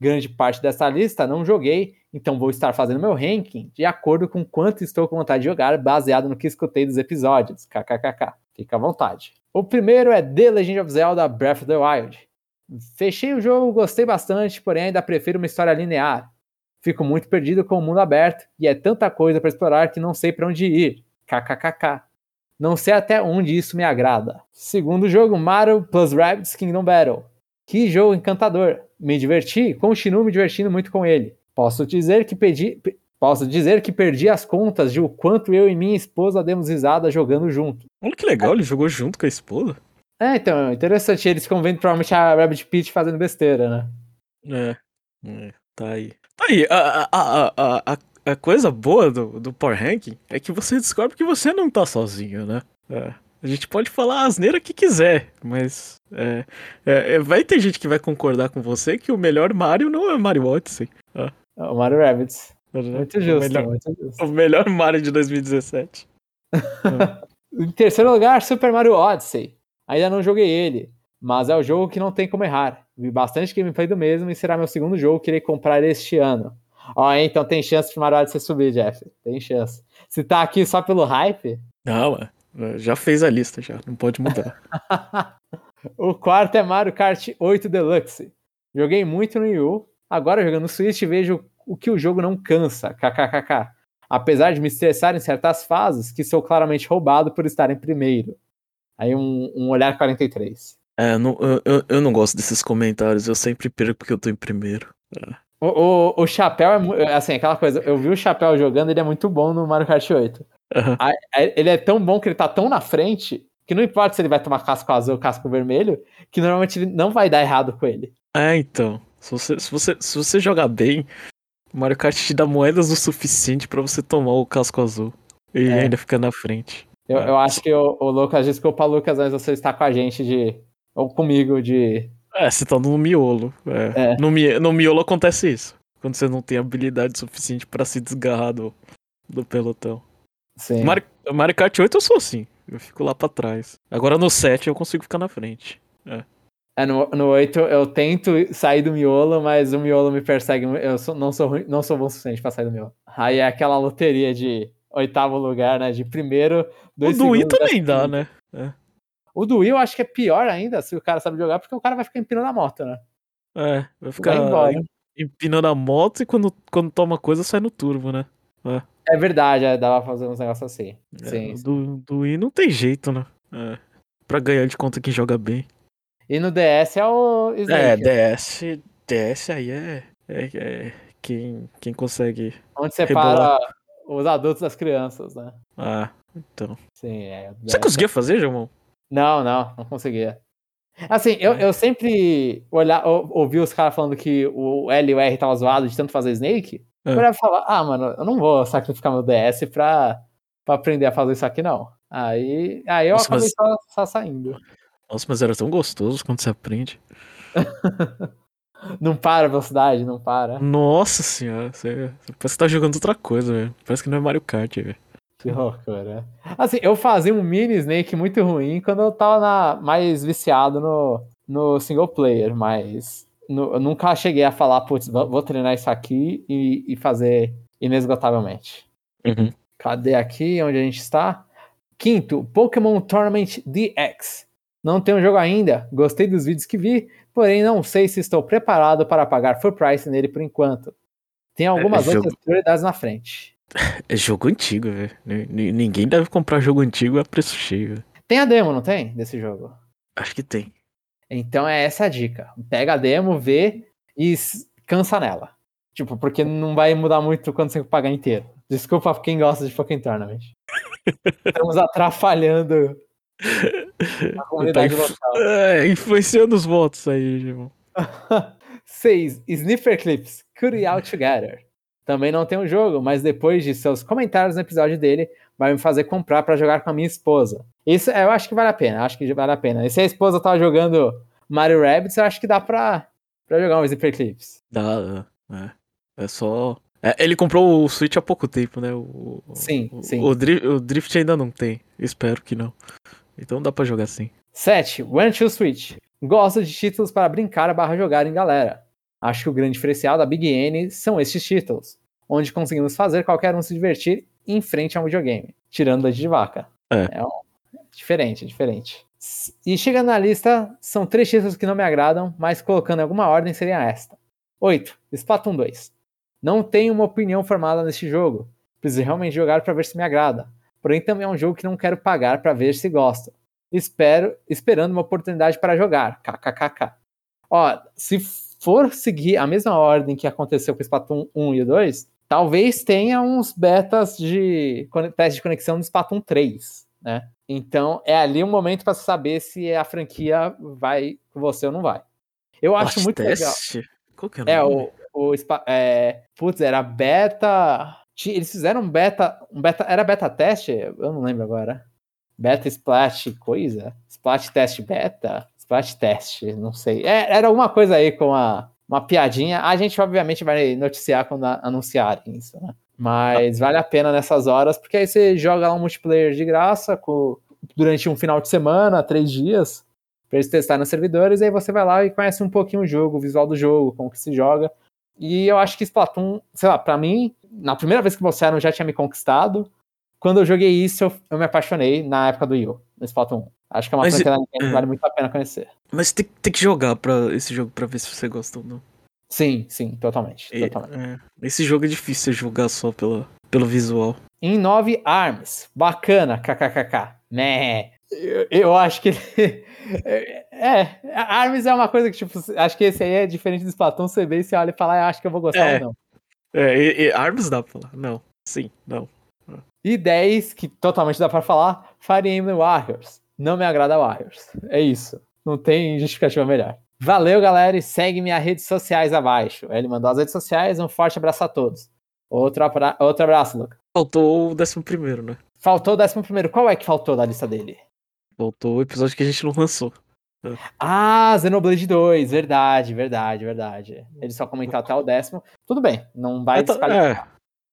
Grande parte dessa lista não joguei, então vou estar fazendo meu ranking de acordo com quanto estou com vontade de jogar, baseado no que escutei dos episódios. KKKK. Fica à vontade. O primeiro é The Legend of Zelda Breath of the Wild. Fechei o jogo, gostei bastante, porém ainda prefiro uma história linear. Fico muito perdido com o mundo aberto e é tanta coisa para explorar que não sei para onde ir. KKKK. Não sei até onde isso me agrada. Segundo jogo, Mario Plus Rabbids Kingdom Battle. Que jogo encantador. Me diverti, continuo me divertindo muito com ele. Posso dizer que perdi, pe- posso dizer que perdi as contas de o quanto eu e minha esposa demos risada jogando junto. Olha que legal, ele jogou junto com a esposa. É, então, interessante. Eles ficam vendo provavelmente a Rabbit Peach fazendo besteira, né? É, é, tá aí. Tá aí, a, a, a, a, a- a coisa boa do, do Power Ranking é que você descobre que você não tá sozinho, né? É, a gente pode falar a asneira que quiser, mas é, é, é, vai ter gente que vai concordar com você que o melhor Mario não é Mario Odyssey. O Mario Rabbids. né? Muito o, justo, melhor, muito justo. o melhor Mario de 2017. Em terceiro lugar, Super Mario Odyssey. Ainda não joguei ele, mas é o jogo que não tem como errar. Vi bastante gameplay do mesmo e será meu segundo jogo que irei comprar este ano. Ó, então tem chance pro Mario Odyssey subir, Jeff. Tem chance. Se tá aqui só pelo hype, Não, é, já fez a lista já, não pode mudar. o quarto é Mario Kart 8 Deluxe. Joguei muito no Wii U, agora jogando no Switch vejo o que o jogo não cansa, kkkk. Apesar de me estressar em certas fases, que sou claramente roubado por estar em primeiro. Aí um, um olhar 43. É, não, eu, eu, não gosto desses comentários, eu sempre perco porque eu tô em primeiro. O, o, o Chapéu é é assim, aquela coisa, eu vi o Chapéu jogando, ele é muito bom no Mario Kart 8. Aí- aí Ele é tão bom que ele tá tão na frente que não importa se ele vai tomar casco azul ou casco vermelho, que normalmente ele não vai dar errado com ele. É, então. Se você, se, você, se você jogar bem, o Mario Kart te dá moedas o suficiente pra você tomar o casco azul. E É. ainda ficar na frente. Eu, É. eu acho que o, o Lucas desculpa, Lucas, mas você está com a gente de. Ou comigo de. É, você tá no miolo. É. É. No, mi- no miolo acontece isso. Quando você não tem habilidade suficiente pra se desgarrar do, do pelotão. Sim. Mario, Mario Kart 8 eu sou assim. Eu fico lá pra trás. Agora no 7 eu consigo ficar na frente. É, no, no 8 eu tento sair do miolo, mas o miolo me persegue. Eu sou- não, sou não sou bom o suficiente pra sair do miolo. Aí é aquela loteria de oitavo lugar, né? De primeiro, O dois do Wii também décimo dá, né? O do Wii eu acho que é pior ainda se o cara sabe jogar, porque o cara vai ficar empinando a moto, né? É, vai ficar Vai empinando a moto e quando, quando toma coisa sai no turbo, né? É verdade, é, dava pra fazer uns negócios assim. É, Sim. do, do Wii não tem jeito, né? É. Pra ganhar de conta quem joga bem. E no DS é o Snake. É, né? DS, DS aí é, é, é quem, quem consegue. Onde separa rebolar. os adultos das crianças, né? Ah, então. Sim, é. o Você conseguia fazer, João? Não, não, não conseguia. Assim, eu, eu sempre olhar, ou- ouvi os caras falando que o L e o R tava zoado de tanto fazer Snake. É. E falava, ah, mano, eu não vou sacrificar meu DS pra, pra aprender a fazer isso aqui, não. Aí, aí eu Nossa, acabei mas- só, só saindo. Nossa, mas era tão gostoso quando você aprende. Não para a velocidade, não para. Nossa senhora, você, você parece que tá jogando outra coisa, velho. Parece que não é Mario Kart, velho. Que loucura. Assim, eu fazia um mini Snake muito ruim quando eu tava na- mais viciado no, no single player, mas eu nunca cheguei a falar, putz, vou treinar isso aqui e, e fazer inesgotavelmente. Uhum. Cadê aqui onde a gente está? Quinto, Pokémon Tournament DX. Não tenho jogo ainda, gostei dos vídeos que vi, porém não sei se estou preparado para pagar full price nele por enquanto. Tem algumas É, outras jogo- prioridades na frente. É jogo antigo, velho. Ni- ni- Ninguém deve comprar jogo antigo a preço cheio. Tem a demo, não tem? Desse jogo. Acho que tem. Então é essa a dica. Pega a demo, vê e cansa nela. Tipo, porque não vai mudar muito quando você pagar inteiro. Desculpa quem gosta de Pokémon Tournament. Estamos atrapalhando a comunidade Tá inf- local. É, influenciando os votos aí, João. 6. Sniffer Clips. Cut Out Together. Também não tem o jogo, mas depois de seus comentários no episódio dele, vai me fazer comprar pra jogar com a minha esposa. Isso eu acho que vale a pena, acho que vale a pena. E se a esposa tava jogando Mario Rabbids, eu acho que dá pra, pra jogar um Sniffer Clips. Dá, dá. É, é só. É, ele comprou o Switch há pouco tempo, né? O, Sim, o, sim. O, Dri- o Drift ainda não tem. Espero que não. Então dá pra jogar sim. 7. One to Switch. Gosto de títulos para brincar barra jogar em galera. Acho que o grande diferencial da Big N são estes títulos, onde conseguimos fazer qualquer um se divertir em frente a um videogame, tirando da de vaca. É. um- diferente, diferente. E chegando na lista, são três títulos que não me agradam, mas colocando em alguma ordem seria esta. 8. Splatoon 2. Não tenho uma opinião formada neste jogo. Preciso realmente jogar para ver se me agrada. Porém, também é um jogo que não quero pagar para ver se gosto. Espero, esperando uma oportunidade para jogar. KKKK. Ó, se for seguir a mesma ordem que aconteceu com o Splatoon 1 e o 2, talvez tenha uns betas de teste de conexão do Splatoon 3, né? Então é ali um momento para saber se a franquia vai com você ou não vai. Eu acho muito legal. Qual que é o É, nome? o, o é, putz, era beta. Eles fizeram um beta. Um beta. Era beta teste? Eu não lembro agora. Beta Splash coisa? Splash Test Beta? Splash Test, não sei. É, era alguma coisa aí com a, uma piadinha. A gente, obviamente, vai noticiar quando anunciarem isso, né? Mas vale a pena nessas horas, porque aí você joga lá um multiplayer de graça com, durante um final de semana, três dias, pra eles testarem nos servidores, e aí você vai lá e conhece um pouquinho o jogo, o visual do jogo, como que se joga. E eu acho que Splatoon, sei lá, pra mim, na primeira vez que mostraram já tinha me conquistado. Quando eu joguei isso, eu, eu me apaixonei na época do Yu, no Splatoon 1. Acho que é uma Mas franquia e- da Nintendo que é. vale muito a pena conhecer. Mas tem, tem que jogar pra esse jogo pra ver se você gosta ou não. Sim, sim, totalmente. E- totalmente. é, esse jogo é difícil jogar só pela, pelo visual. Em 9 ARMS. Bacana, kkkk. Né. Eu, eu acho que. É, a Arms é uma coisa que, tipo, acho que esse aí é diferente do Splatoon. Você vê e você olha e fala, ah, acho que eu vou gostar É. ou não. É, e, e Arms dá pra falar. Não. Sim, não. E 10, que totalmente dá pra falar, Fire Emblem Warriors. Não me agrada Warriors. É isso. Não tem justificativa melhor. Valeu, galera, e segue minhas redes sociais abaixo. Ele mandou as redes sociais, um forte abraço a todos. Outro, abra... Outro abraço, Luca. Faltou o décimo primeiro, né? Faltou o décimo primeiro. Qual é que faltou da lista dele? Faltou o episódio que a gente não lançou. Ah, Xenoblade 2. Verdade, verdade, verdade. Ele só comentou até o décimo. Tudo bem, não vai É, tá- desqualificar.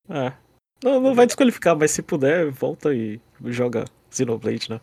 É. é. Não, não vai desqualificar, mas se puder, volta e joga Xenoblade, né?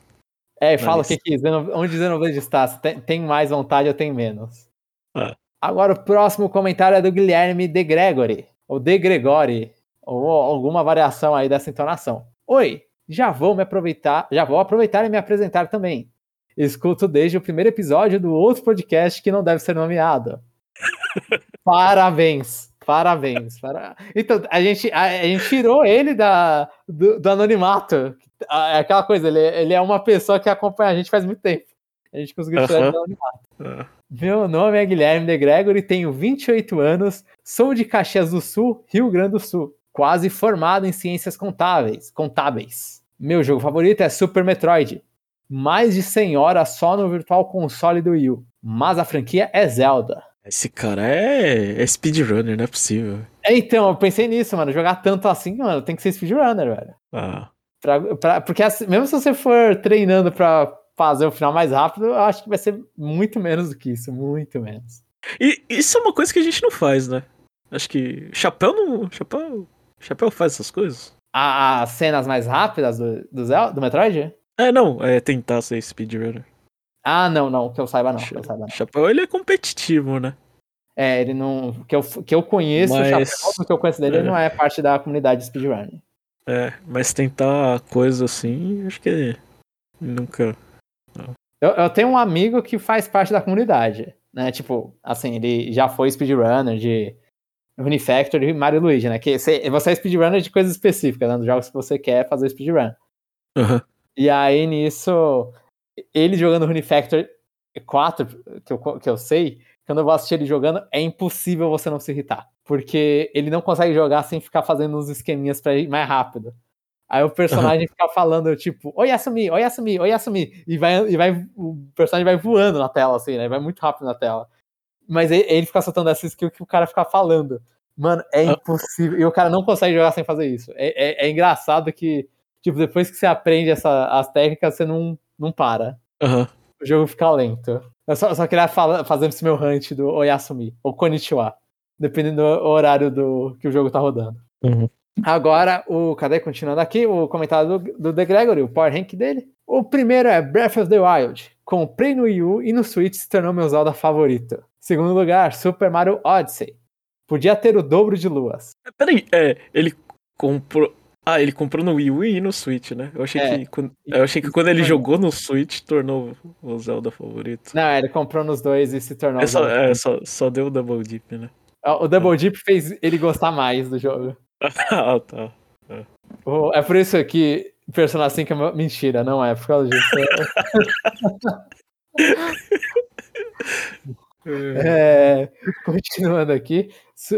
É, fala o que que onde Xenoblade está. Se tem, tem mais vontade ou tem menos. É. Agora o próximo comentário é do Guilherme De Gregory, ou De Gregori, ou alguma variação aí dessa entonação. Oi, já vou me aproveitar, já vou aproveitar e me apresentar também. Escuto desde o primeiro episódio do outro podcast que não deve ser nomeado. Parabéns, parabéns. para- Então, a gente, a, a gente tirou ele da, do, do anonimato. É aquela coisa, ele, ele é uma pessoa que acompanha a gente faz muito tempo. A gente conseguiu tirar ele do anonimato. É. Meu nome é Guilherme De Gregory, tenho 28 anos, sou de Caxias do Sul, Rio Grande do Sul, quase formado em ciências contábeis. contábeis. Meu jogo favorito é Super Metroid. Mais de 100 horas só no Virtual Console do Wii U. Mas a franquia é Zelda. Esse cara é, é speedrunner, não é possível. É, Então, eu pensei nisso, mano. Jogar tanto assim, mano, tem que ser speedrunner, velho. Ah, Pra- pra- porque assim, mesmo se você for treinando pra fazer o final mais rápido, eu acho que vai ser muito menos do que isso. Muito menos. E isso é uma coisa que a gente não faz, né? Acho que Chapéu não. Chapéu. Chapéu faz essas coisas? As cenas mais rápidas do, do, Zelda, do Metroid? É, não, é tentar ser speedrunner. Ah, não, não, que eu saiba não. Que eu saiba não. Chapéu, ele é competitivo, né? É, ele não. Que eu, que eu conheço, o Mas- Chapéu, do que eu conheço dele, ele é. não é parte da comunidade speedrunner. É, mas tentar coisa assim, acho que nunca. Eu, eu tenho um amigo que faz parte da comunidade, né? Tipo, assim, ele já foi speedrunner de Runefactor e Mario Luigi, né? Que você, você é speedrunner de coisas específicas, né? Dos jogos que você quer fazer speedrun. Aham. E aí, nisso, ele jogando Runefactor 4, que eu, que eu sei, quando eu vou assistir ele jogando, é impossível você não se irritar. Porque ele não consegue jogar sem ficar fazendo uns esqueminhas pra ir mais rápido. Aí o personagem fica falando, tipo, oi Yasumi, oi Yasumi, oi Yasumi. E vai, e vai, o personagem vai voando na tela, assim, né? Vai muito rápido na tela. Mas ele, ele fica soltando essa skill que o cara fica falando. Mano, é Ah. impossível. E o cara não consegue jogar sem fazer isso. É, é, é engraçado que, tipo, depois que você aprende essa, as técnicas, você não, não para. Aham. O jogo fica lento. Eu só, só queria fala, fazer esse meu hunt do Oyasumi, ou Konnichiwa, dependendo do horário do que o jogo tá rodando. Uhum. Agora, o. Cadê? Continuando aqui, o comentário do, do The Gregory, o Power Rank dele. O primeiro é Breath of the Wild. Comprei no Wii U e no Switch se tornou meu Zelda favorito. Segundo lugar, Super Mario Odyssey. Podia ter o dobro de luas. Peraí, é, ele comprou. Ah, ele comprou no Wii U e no Switch, né? Eu achei, É. que, quando, eu achei que quando ele jogou no Switch, tornou o Zelda favorito. Não, ele comprou nos dois e se tornou. É o só, Zelda é, só, só deu o Double Dip, né? O Double Deep fez ele gostar mais do jogo. ah, tá. O- É por isso que Persona 5 é uma mentira, não é por causa disso. É, continuando aqui,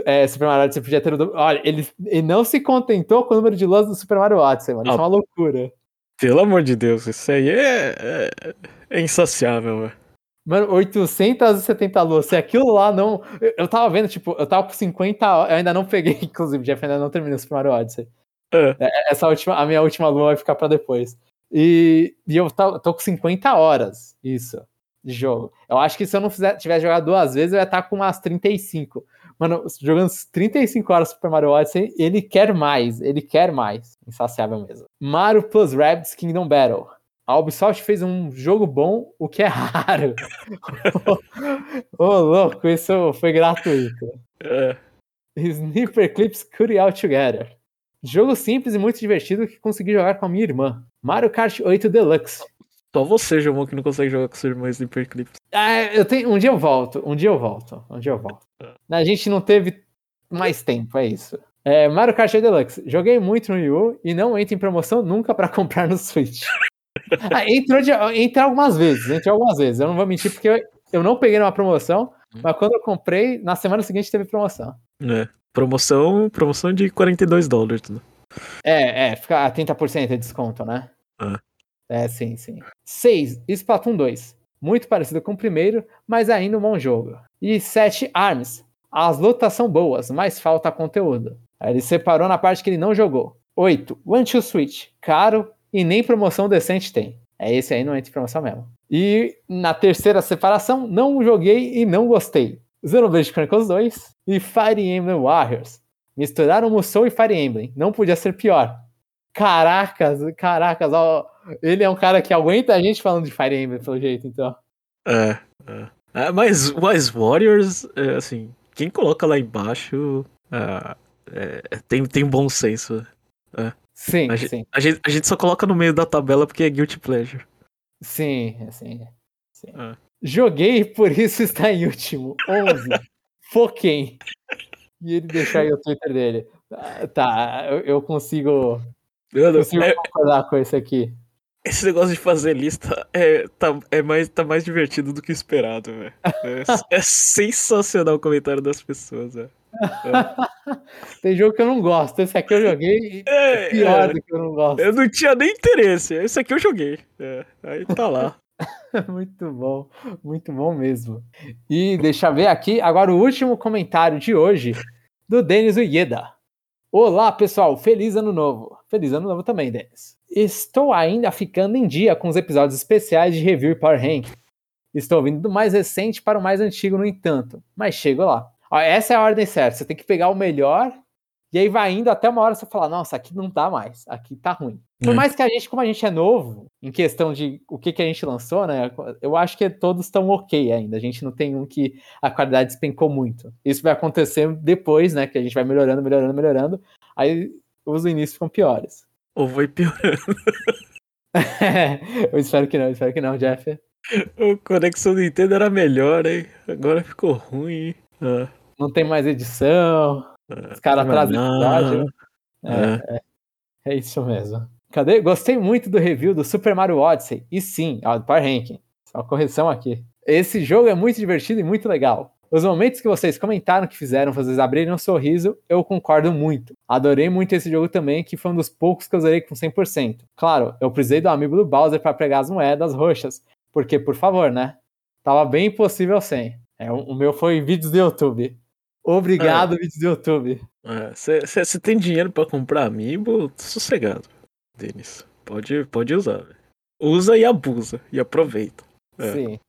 é, Super Mario Odyssey podia ter o dobro. Olha, ele, ele não se contentou com o número de lãs do Super Mario Odyssey, mano. Isso é uma loucura. Pelo amor de Deus, isso aí é, é, é insaciável, velho. Mano, 870 luas. Se aquilo lá não. Eu, eu tava vendo, tipo, eu tava com 50 horas. Eu ainda não peguei, inclusive, Jeff, ainda não terminei o Super Mario Odyssey. É. É, Essa última, a minha última lua vai ficar pra depois. E, e eu tô, tô com 50 horas, isso, de jogo. Eu acho que se eu não fizer, tivesse jogado duas vezes, eu ia estar com umas 35. Mano, jogando 35 horas Super Mario Odyssey, ele quer mais, ele quer mais. Insaciável mesmo. Mario Plus Rabbids Kingdom Battle. A Ubisoft fez um jogo bom, o que é raro. Ô, louco, isso foi gratuito. É, Sniper Clips Cut It Out Together. Jogo simples e muito divertido que consegui jogar com a minha irmã. Mario Kart 8 Deluxe. Só você, João, que não consegue jogar com sua irmã Sniper Clips. Ah, eu tenho, um dia eu volto, um dia eu volto, um dia eu volto. A gente não teve mais tempo, é isso. É, Mario Kart 8 Deluxe. Joguei muito no Wii U e não entra em promoção nunca pra comprar no Switch. Ah, entrou, de, entrou algumas vezes, entrou algumas vezes. Eu não vou mentir, porque eu, eu não peguei numa promoção, mas quando eu comprei, na semana seguinte teve promoção. É. Promoção, promoção de 42 dólares. Né? É, é, fica a 30% de desconto, né? Ah. É, sim, sim. 6. Splatoon 2. Muito parecido com o primeiro, mas ainda um bom jogo. E 7. ARMS. As lutas são boas, mas falta conteúdo. Ele separou na parte que ele não jogou. 8. One to Switch. Caro e nem promoção decente tem. É esse aí, não entra em promoção mesmo. E na terceira separação, não joguei e não gostei. Xenoblade Chronicles 2 e Fire Emblem Warriors. Misturaram Musou e Fire Emblem. Não podia ser pior. Caracas, caracas, ó, ele é um cara que aguenta a gente falando de Fire Emblem, pelo jeito, então. É, é. é mas, mas Warriors, é, assim, quem coloca lá embaixo é, é tem, tem bom senso. É. Sim, a, sim. Gente, a, gente, a gente só coloca no meio da tabela porque é Guilty Pleasure. Sim, sim. sim. Joguei, por isso está em último. 11. Foquem. E ele deixou aí o Twitter dele. Tá, eu, eu consigo eu não consigo é, concordar com isso aqui. Esse negócio de fazer lista é, tá, é mais, tá mais divertido do que esperado, velho. É, é, sensacional o comentário das pessoas, velho. É. Tem jogo que eu não gosto. Esse aqui eu joguei é, é pior do que eu não gosto. Eu não tinha nem interesse. Esse aqui eu joguei. É, aí tá lá. muito bom, muito bom mesmo. E deixa eu ver aqui agora o último comentário de hoje do Denis Uieda. Olá, pessoal. Feliz ano novo. Feliz ano novo também, Denis. Estou ainda ficando em dia com os episódios especiais de review e Power Rank. Estou vindo do mais recente para o mais antigo, no entanto. Mas chego lá. Ó, essa é a ordem certa. Você tem que pegar o melhor e aí vai indo até uma hora você falar, nossa, aqui não dá mais, aqui tá ruim. Por é. mais que a gente, como a gente é novo, em questão de o que, que a gente lançou, né? Eu acho que todos estão ok ainda. A gente não tem um que a qualidade despencou muito. Isso vai acontecer depois, né? Que a gente vai melhorando, melhorando, melhorando. Aí os inícios ficam piores. Ou vai piorando. eu espero que não, espero que não, Jeff. O Conexão Nintendo era melhor, hein? Agora ficou ruim. Ah. Não tem mais edição. Os caras trazem episódio. É, é. é, isso mesmo. Cadê? Gostei muito do review do Super Mario Odyssey. E sim, ó, do Power Ranking. Só correção aqui. Esse jogo é muito divertido e muito legal. Os momentos que vocês comentaram que fizeram vocês abrirem um sorriso, eu concordo muito. Adorei muito esse jogo também, que foi um dos poucos que eu zerei com 100%. Claro, eu precisei do amigo do Bowser para pegar as moedas roxas, porque, por favor, né? Tava bem impossível sem. É, o meu foi vídeos do YouTube. Obrigado, é. vídeos do YouTube. Você é, tem dinheiro para comprar amiibo, sossegado, Denis. Pode, pode usar. Véio. Usa e abusa. E aproveita. É. Sim.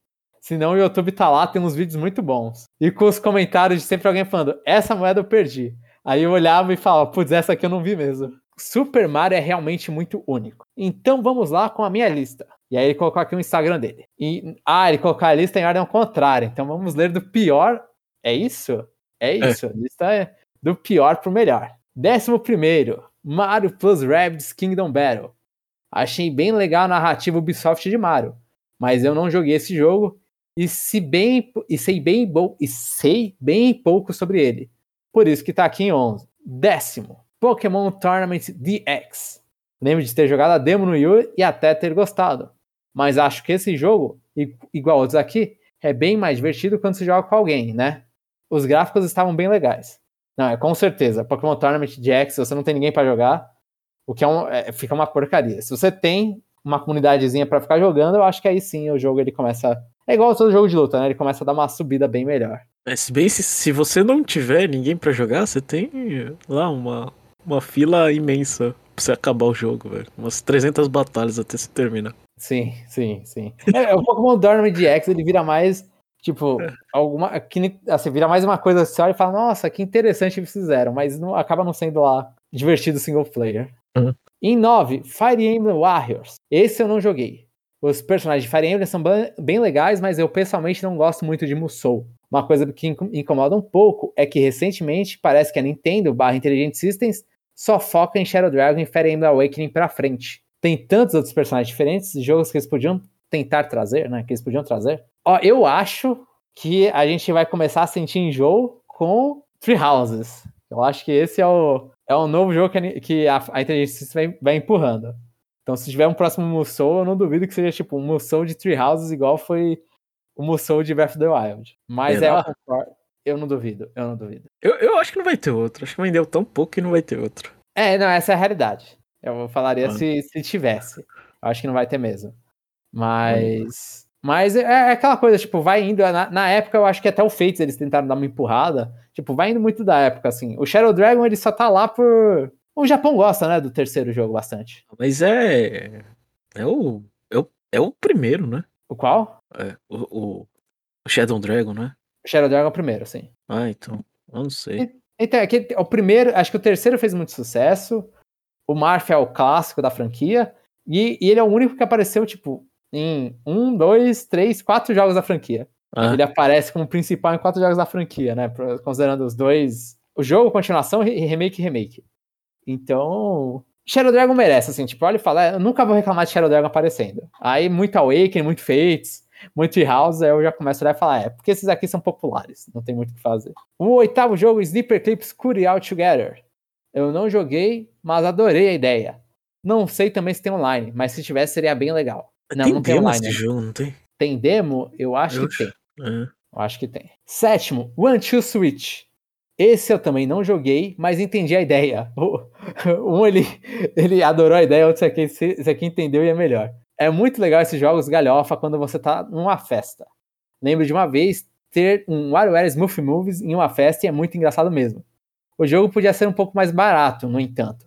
Senão o YouTube tá lá, tem uns vídeos muito bons. E com os comentários de sempre alguém falando, essa moeda eu perdi. Aí eu olhava e falava, putz, essa aqui eu não vi mesmo. Super Mario é realmente muito único. Então vamos lá com a minha lista. E aí ele colocou aqui o Instagram dele. E, ah, ele colocou a lista em ordem ao contrário. Então vamos ler do pior. É isso? É, é isso, é. a lista é do pior pro melhor. Décimo primeiro, Mario Plus Rabbids Kingdom Battle. Achei bem legal a narrativa Ubisoft de Mario, mas eu não joguei esse jogo e, se bem, e, sei, bem, e sei bem pouco sobre ele. Por isso que tá aqui em 11. Décimo, Pokémon Tournament DX. Lembro de ter jogado a demo no Wii e até ter gostado. Mas acho que esse jogo, igual outros aqui, é bem mais divertido quando se joga com alguém, né? os gráficos estavam bem legais. Não, é com certeza. Pokémon Tournament DX, você não tem ninguém para jogar, o que é, um, é, fica uma porcaria. Se você tem uma comunidadezinha para ficar jogando, eu acho que aí sim o jogo ele começa. É igual todo jogo de luta, né? Ele começa a dar uma subida bem melhor. É, se bem se, se você não tiver ninguém para jogar, você tem lá uma, uma fila imensa pra você acabar o jogo, velho. Umas 300 batalhas até se terminar. Sim, sim, sim. É, o Pokémon Tournament DX ele vira mais Tipo, é. alguma. Que, assim, vira mais uma coisa olha e fala, nossa, que interessante eles fizeram, mas não, acaba não sendo lá divertido single player. Uhum. Em 9, Fire Emblem Warriors. Esse eu não joguei. Os personagens de Fire Emblem são bem legais, mas eu pessoalmente não gosto muito de Musou. Uma coisa que incomoda um pouco é que recentemente parece que a Nintendo barra Intelligent Systems só foca em Shadow Dragon e Fire Emblem Awakening pra frente. Tem tantos outros personagens diferentes, jogos que eles podiam tentar trazer, né? Que eles podiam trazer. Ó, eu acho que a gente vai começar a sentir enjoo com Free Houses. Eu acho que esse é o, é o novo jogo que a, que a, a inteligência vai, vai empurrando. Então, se tiver um próximo Musou, eu não duvido que seja tipo um Musou de Three Houses, igual foi o Musou de Breath of the Wild. Mas é, eu não duvido, eu não duvido. Eu, eu acho que não vai ter outro. Acho que vendeu tão pouco que não vai ter outro. É, não, essa é a realidade. Eu falaria Ah. se, se tivesse. Eu acho que não vai ter mesmo. Mas. Mas é, é aquela coisa, tipo, vai indo. Na, na época, eu acho que até o Fates eles tentaram dar uma empurrada. Tipo, vai indo muito da época, assim. O Shadow Dragon, ele só tá lá por. O Japão gosta, né, do terceiro jogo bastante. Mas é. É o. É o, é o primeiro, né? O qual? É, o, o, o Shadow Dragon, né? O Shadow Dragon é o primeiro, sim. Ah, então. Eu não sei. Então, é que o primeiro, acho que o terceiro fez muito sucesso. O Marth é o clássico da franquia. E, e ele é o único que apareceu, tipo, em um, dois, três, quatro jogos da franquia. Ah, Ele aparece como principal em quatro jogos da franquia, né? Considerando os dois. O jogo, continuação remake e remake. Então. Shadow Dragon merece, assim, tipo, olha e fala, "É, eu nunca vou reclamar de Shadow Dragon aparecendo. Aí muito Awakening, muito Fates, muito House, aí eu já começo a olhar e falar, é, porque esses aqui são populares, não tem muito o que fazer. O oitavo jogo, Sleeper Clips Curi Out Together. Eu não joguei, mas adorei a ideia. Não sei também se tem online, mas se tivesse seria bem legal. Não, tem não tem demo online. esse né? jogo, não tem? Tem demo? Eu acho Eu que tem. É. Eu acho que tem. Sétimo, One Two Switch. Esse eu também não joguei, mas entendi a ideia. Um ele, ele adorou a ideia, outro esse aqui, esse aqui entendeu e é melhor. É muito legal esses jogos galhofa quando você tá numa festa. Lembro de uma vez ter um WarioWare Smooth Moves em uma festa e é muito engraçado mesmo. O jogo podia ser um pouco mais barato, no entanto.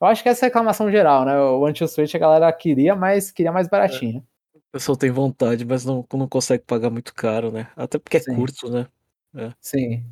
Eu acho que essa é a reclamação geral, né? O Two Switch a galera queria, mas queria mais baratinho. O pessoal tem vontade, mas não, não consegue pagar muito caro, né? Até porque é Sim. curto, né? Sim.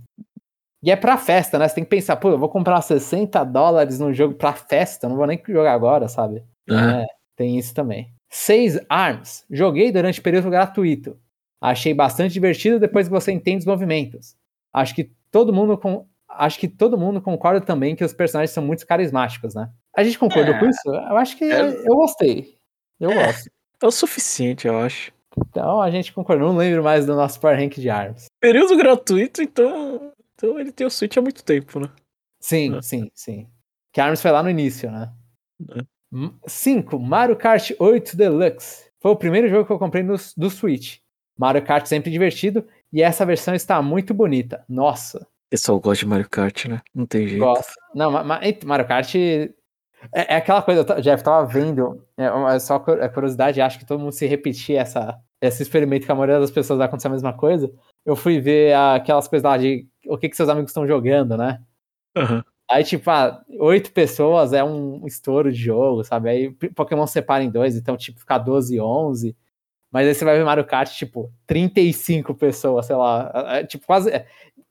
E é pra festa, né? Você tem que pensar, pô, eu vou comprar 60 dólares num jogo pra festa, eu não vou nem jogar agora, sabe? Ah. É, tem isso também. 6 Arms. Joguei durante o período gratuito. Achei bastante divertido depois que você entende os movimentos. Acho que todo mundo com... Acho que todo mundo concorda também que os personagens são muito carismáticos, né? A gente concordou É. com isso? Eu acho que É. eu gostei. Eu É. gosto. É o suficiente, eu acho. Então a gente concordou. Não lembro mais do nosso Power Rank de Arms. Período gratuito, então. Então ele tem o Switch há muito tempo, né? Sim, É. sim, sim. Que Arms foi lá no início, né? É. 5. Mario Kart 8 Deluxe. Foi o primeiro jogo que eu comprei no, do Switch. Mario Kart sempre divertido e essa versão está muito bonita. Nossa, O pessoal gosta de Mario Kart, né? Não tem jeito. gosto. Não, ma- ma- Mario Kart é, é aquela coisa, eu Jeff, tava vendo, é, uma- só cu- é curiosidade, acho que todo mundo se repetir essa, esse experimento que a maioria das pessoas vai acontecer a mesma coisa. Eu fui ver aquelas coisas lá de o que, que seus amigos estão jogando, né? Aham. Aí, tipo, ah, oito pessoas é um estouro de jogo, sabe? Aí Pokémon separa em dois, então, tipo, fica 12 e 11. Mas aí você vai ver Mario Kart, tipo, 35 pessoas, sei lá. é, é, Tipo, quase. é,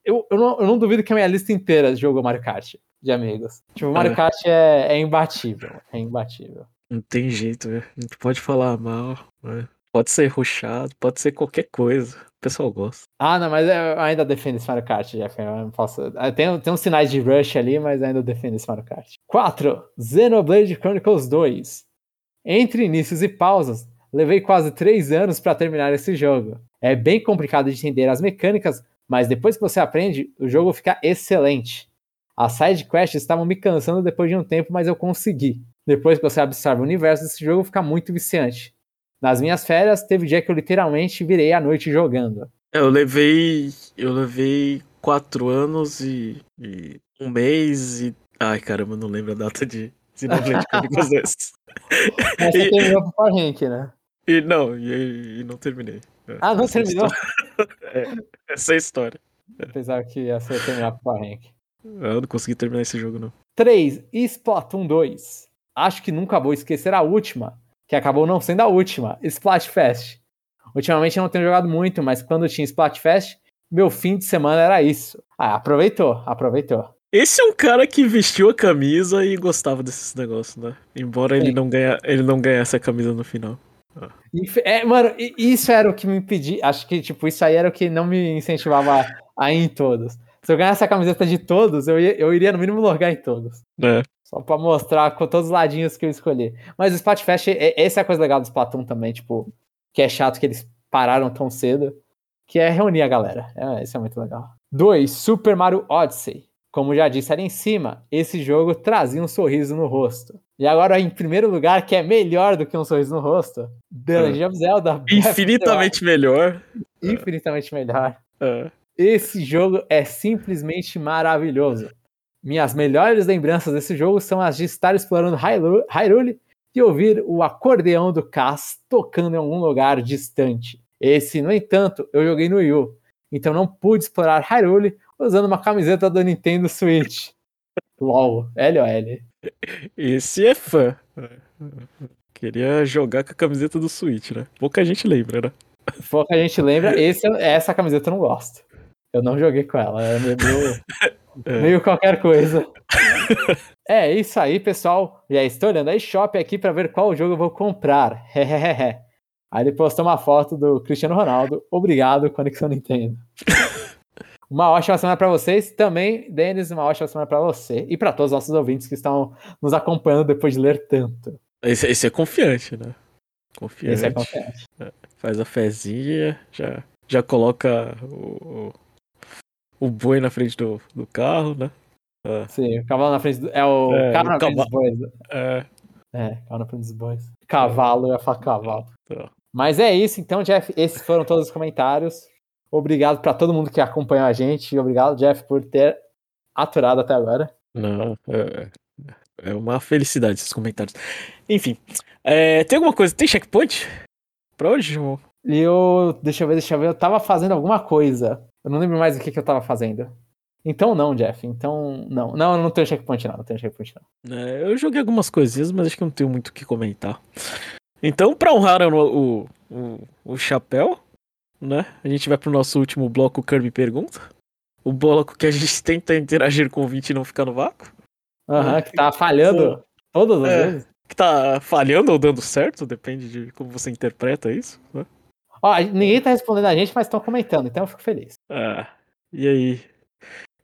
Eu, eu, não, eu não duvido que a minha lista inteira jogou Mario Kart de amigos. Tipo, Mario É. Kart é, é imbatível. É imbatível. Não tem jeito, né? A gente pode falar mal, né? Pode ser ruxado, pode ser qualquer coisa. O pessoal gosta. Ah, não, mas eu ainda defendo esse Mario Kart, Jeff. Eu não posso. ah, Tem, tem uns sinais de rush ali, mas ainda defendo esse Mario Kart. 4. Xenoblade Chronicles 2. Entre inícios e pausas, levei quase 3 anos para terminar esse jogo. É bem complicado de entender as mecânicas, mas depois que você aprende, o jogo fica excelente. As side quests estavam me cansando depois de um tempo, mas eu consegui. Depois que você absorve o universo desse jogo, fica muito viciante. Nas minhas férias, teve dia que eu literalmente virei a noite jogando. É, eu levei. Eu levei quatro anos e, e um mês e. Ai, caramba, não lembro a data de Xenoblade Chronicles 2. Mas você E- terminou pro Power Rank, né? E não, e, e não terminei. É, Ah, não essa é terminou? É, essa é a história. Apesar que ia ser terminar pro Power Rank. Eu não consegui terminar esse jogo, não. 3. Splatoon 2. Acho que nunca vou esquecer a última, que acabou não sendo a última, Splatfest. Ultimamente eu não tenho jogado muito, mas quando tinha Splatfest, meu fim de semana era isso. Ah, aproveitou, aproveitou. Esse é um cara que vestiu a camisa e gostava desses negócios, né? Embora ele não, ganha, ele não ganhasse a camisa no final. É, mano, isso era o que me impedia. Acho que, tipo, isso aí era o que não me incentivava a ir em todos. Se eu ganhasse a camiseta de todos, eu, ia- eu iria no mínimo logar em todos. né? Só pra mostrar com todos os ladinhos que eu escolhi. Mas o Splatfest, é, essa é a coisa legal do Splatoon também, tipo, que é chato que eles pararam tão cedo, que é reunir a galera. É, isso é muito legal. 2. Super Mario Odyssey. Como já disse ali em cima, esse jogo trazia um sorriso no rosto. E agora, em primeiro lugar, que é melhor do que um sorriso no rosto, The Legend of Zelda. Infinitamente melhor. Infinitamente melhor. É. Esse jogo é simplesmente maravilhoso. Minhas melhores lembranças desse jogo são as de estar explorando Hyrule, e ouvir o acordeão do Cass tocando em algum lugar distante. Esse, no entanto, eu joguei no Wii U, então não pude explorar Hyrule usando uma camiseta do Nintendo Switch. LOL, LOL. Esse é fã. Queria jogar com a camiseta do Switch, né? Pouca gente lembra, né? Pouca gente lembra. Esse, essa camiseta eu não gosto. Eu não joguei com ela. É meio, é. meio qualquer coisa. é isso aí, pessoal. Já estou olhando a eShop aqui para ver qual jogo eu vou comprar. aí ele postou uma foto do Cristiano Ronaldo. Obrigado, Conexão Nintendo. Uma ótima semana para vocês. Também, Denis, uma ótima semana para você e para todos os nossos ouvintes que estão nos acompanhando depois de ler tanto. Esse, esse é confiante, né? Confiante. Esse é confiante. É, faz a fezinha, já, já coloca o, o boi na frente do, do carro, né? É. Sim, o cavalo na frente do. É o é, carro na frente dos bois. Né? É. É, carro na frente dos bois. Cavalo, eu ia falar cavalo. Tá. Mas é isso, então, Jeff. Esses foram todos os comentários. Obrigado para todo mundo que acompanhou a gente. Obrigado, Jeff, por ter aturado até agora. Não, é, é uma felicidade esses comentários. Enfim, é, tem alguma coisa? Tem checkpoint? Pra hoje, João? Eu. Deixa eu ver, deixa eu ver. Eu tava fazendo alguma coisa. Eu não lembro mais o que, que eu tava fazendo. Então não, Jeff. Então não. Não, eu não tenho checkpoint não. Não tenho checkpoint não. É, eu joguei algumas coisinhas, mas acho que não tenho muito o que comentar. Então, pra honrar o, o, o, chapéu, né? A gente vai pro nosso último bloco Kirby Pergunta. O bloco que a gente tenta interagir com o ouvinte e não ficar no vácuo. Aham, uhum, que tá falhando todas as é, vezes. Que tá falhando ou dando certo, depende de como você interpreta isso, né? Ó, ninguém tá respondendo a gente, mas estão comentando, então eu fico feliz. Ah, e aí?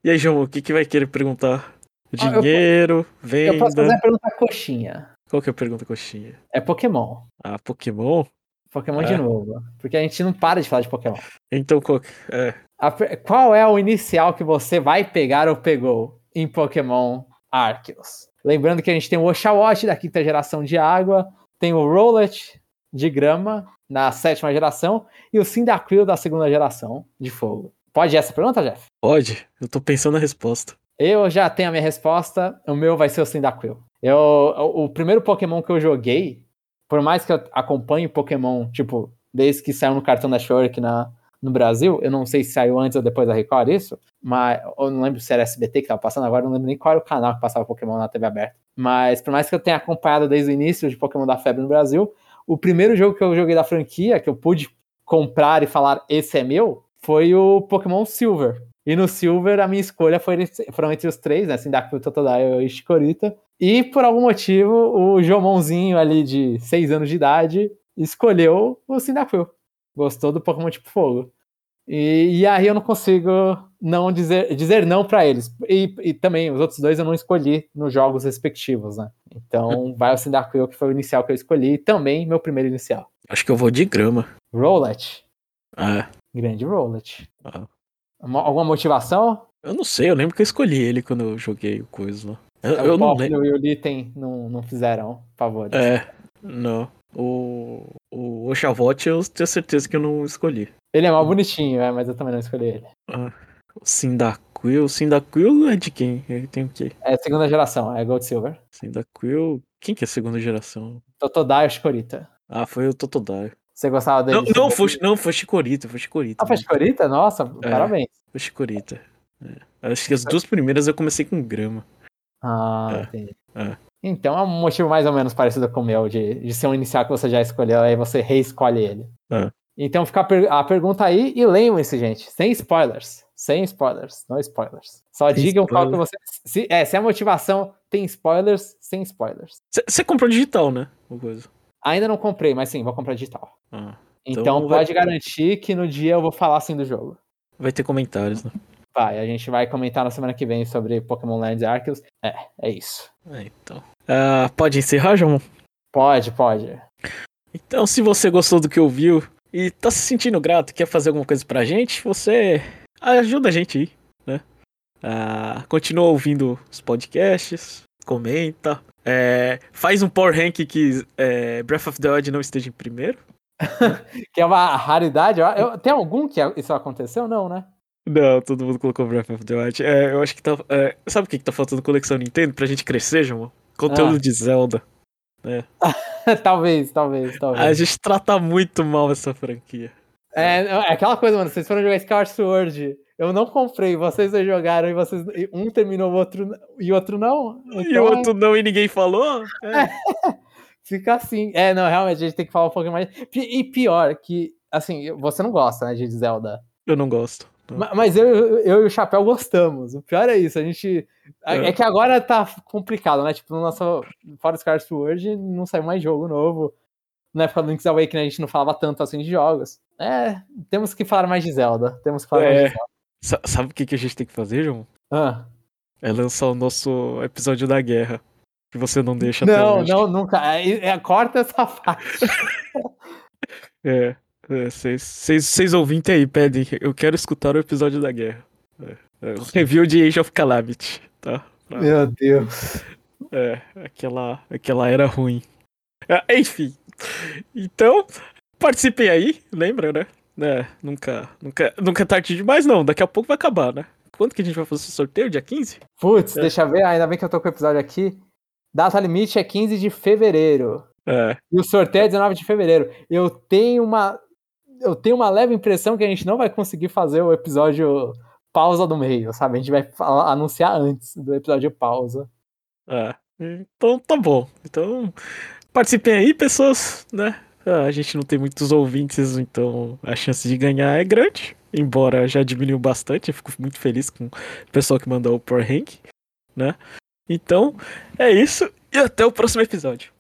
E aí, João, o que, que vai querer perguntar? Dinheiro, eu, venda? Eu posso fazer a pergunta coxinha. Qual que é a pergunta coxinha? É Pokémon. Ah, Pokémon? Pokémon é. de novo. Porque a gente não para de falar de Pokémon. Então, qual, é. a, qual é o inicial que você vai pegar ou pegou em Pokémon Arceus? Lembrando que a gente tem o Oshawott da quinta geração de água, tem o Rowlet de grama na sétima geração e o Cyndaquil da segunda geração de fogo. Pode essa pergunta, Jeff? Pode. Eu tô pensando na resposta. Eu já tenho a minha resposta. O meu vai ser o Cyndaquil. Eu, o, o primeiro Pokémon que eu joguei, por mais que eu acompanhe Pokémon, tipo, desde que saiu no cartão da Show aqui na, no Brasil, eu não sei se saiu antes ou depois da Record isso, mas eu não lembro se era SBT que tava passando agora, eu não lembro nem qual era o canal que passava Pokémon na TV aberta. Mas por mais que eu tenha acompanhado desde o início de Pokémon da Febre no Brasil, o primeiro jogo que eu joguei da franquia, que eu pude comprar e falar esse é meu, foi o Pokémon Silver. E no Silver a minha escolha foi, foram entre os três, né? Sindacuil, Totodile e Chikorita. E por algum motivo o Jomonzinho ali de 6 anos de idade escolheu o Sindacuil. Gostou do Pokémon tipo fogo. E, e, aí eu não consigo não dizer, dizer não para eles. E, e, também os outros dois eu não escolhi nos jogos respectivos, né? Então vai o Cyndaquil, que foi o inicial que eu escolhi, e também meu primeiro inicial. Acho que eu vou de grama. Rowlet. Ah. Grande Rowlet. Ah. Alguma motivação? Eu não sei, eu lembro que eu escolhi ele quando eu joguei o coisa lá. Eu, é, eu não lembro. E o Litten não, não fizeram favores. É, não. O, o Oxavote eu tenho certeza que eu não escolhi. Ele é mal bonitinho, é, mas eu também não escolhi ele. Ah, o Cyndaquil. O Cyndaquil é de quem? Ele tem o quê? É segunda geração, é Gold Silver. Cyndaquil. Quem que é segunda geração? Totodile Chikorita. Ah, foi o Totodile. Você gostava dele? Não, não, foi, não foi Chikorita, foi Chikorita. Ah, foi Chikorita? Nossa, é, parabéns. Foi Chikorita. É. Acho que as duas primeiras eu comecei com grama. Ah, é. entendi. É. Então é um motivo mais ou menos parecido com o meu, de, de ser um inicial que você já escolheu, aí você reescolhe ele. É. Então fica a, per a pergunta aí e leiam-se, gente. Sem spoilers. Sem spoilers, não spoilers. Só tem digam spoiler. qual que você. Se, é, se a motivação tem spoilers, sem spoilers. Você comprou digital, né? Coisa. Ainda não comprei, mas sim, vou comprar digital. Ah, então, então pode vai... garantir que no dia eu vou falar assim do jogo. Vai ter comentários, né? Vai, a gente vai comentar na semana que vem sobre Pokémon Lands Arceus. É, é isso. É, então. Uh, pode encerrar, João? Pode, pode. Então, se você gostou do que ouviu e tá se sentindo grato, quer fazer alguma coisa pra gente, você ajuda a gente aí, né? Uh, continua ouvindo os podcasts, comenta. É, faz um Power Rank que é, Breath of the Wild não esteja em primeiro. que é uma raridade. Eu- eu- tem algum que isso aconteceu? Não, né? Não, todo mundo colocou Breath of the Wild. É, eu acho que tá. é, sabe o que, que tá faltando coleção Nintendo pra gente crescer, João? Conteúdo Ah. de Zelda. talvez, talvez, talvez. A gente trata muito mal essa franquia. É, é aquela coisa, mano. Vocês foram jogar Skyward Sword. Eu não comprei, vocês dois jogaram e vocês. e Um terminou o outro e o outro não. e Então, o outro não e ninguém falou? É. Fica assim. É, não, realmente, a gente tem que falar um pouquinho mais. E pior, que, assim, você não gosta, né, de Zelda. Eu não gosto. Ma- Mas eu, eu, e o Chapéu gostamos. O pior é isso, a gente. É, É. que agora tá complicado, né? Tipo, no nosso. Fora Skyward Sword, não saiu mais jogo novo. Na época do Link's Awakening a gente não falava tanto assim de jogos. É, temos que falar mais de Zelda. Temos que falar mais É. de Zelda. Sa- Sabe o que, que a gente tem que fazer, João? Ah. É lançar o nosso episódio da guerra. Que você não deixa Não, hoje. não, nunca. É, é, corta essa parte. É. Vocês ouvintes aí pedem. Eu quero escutar o episódio da guerra. É, é, review de Age of Calamity, tá? Pra- Meu Deus. É, aquela, aquela era ruim. Ah, enfim. Então, participem aí, lembra, né? É, nunca, nunca, nunca é tarde demais, não. Daqui a pouco vai acabar, né? Quando que a gente vai fazer o sorteio? Dia 15? Putz, É. deixa eu ver. Ainda bem que eu tô com o episódio aqui. Data limite é 15 de fevereiro. É. E o sorteio é 19 de fevereiro. Eu tenho uma. Eu tenho uma leve impressão que a gente não vai conseguir fazer o episódio pausa do meio, sabe? A gente vai falar- anunciar antes do episódio pausa. É. Então tá bom. Então, participem aí, pessoas, né? Ah, a gente não tem muitos ouvintes, então a chance de ganhar é grande. Embora já diminuiu bastante, eu fico muito feliz com o pessoal que mandou o Power Rank, né? Então, é isso e até o próximo episódio.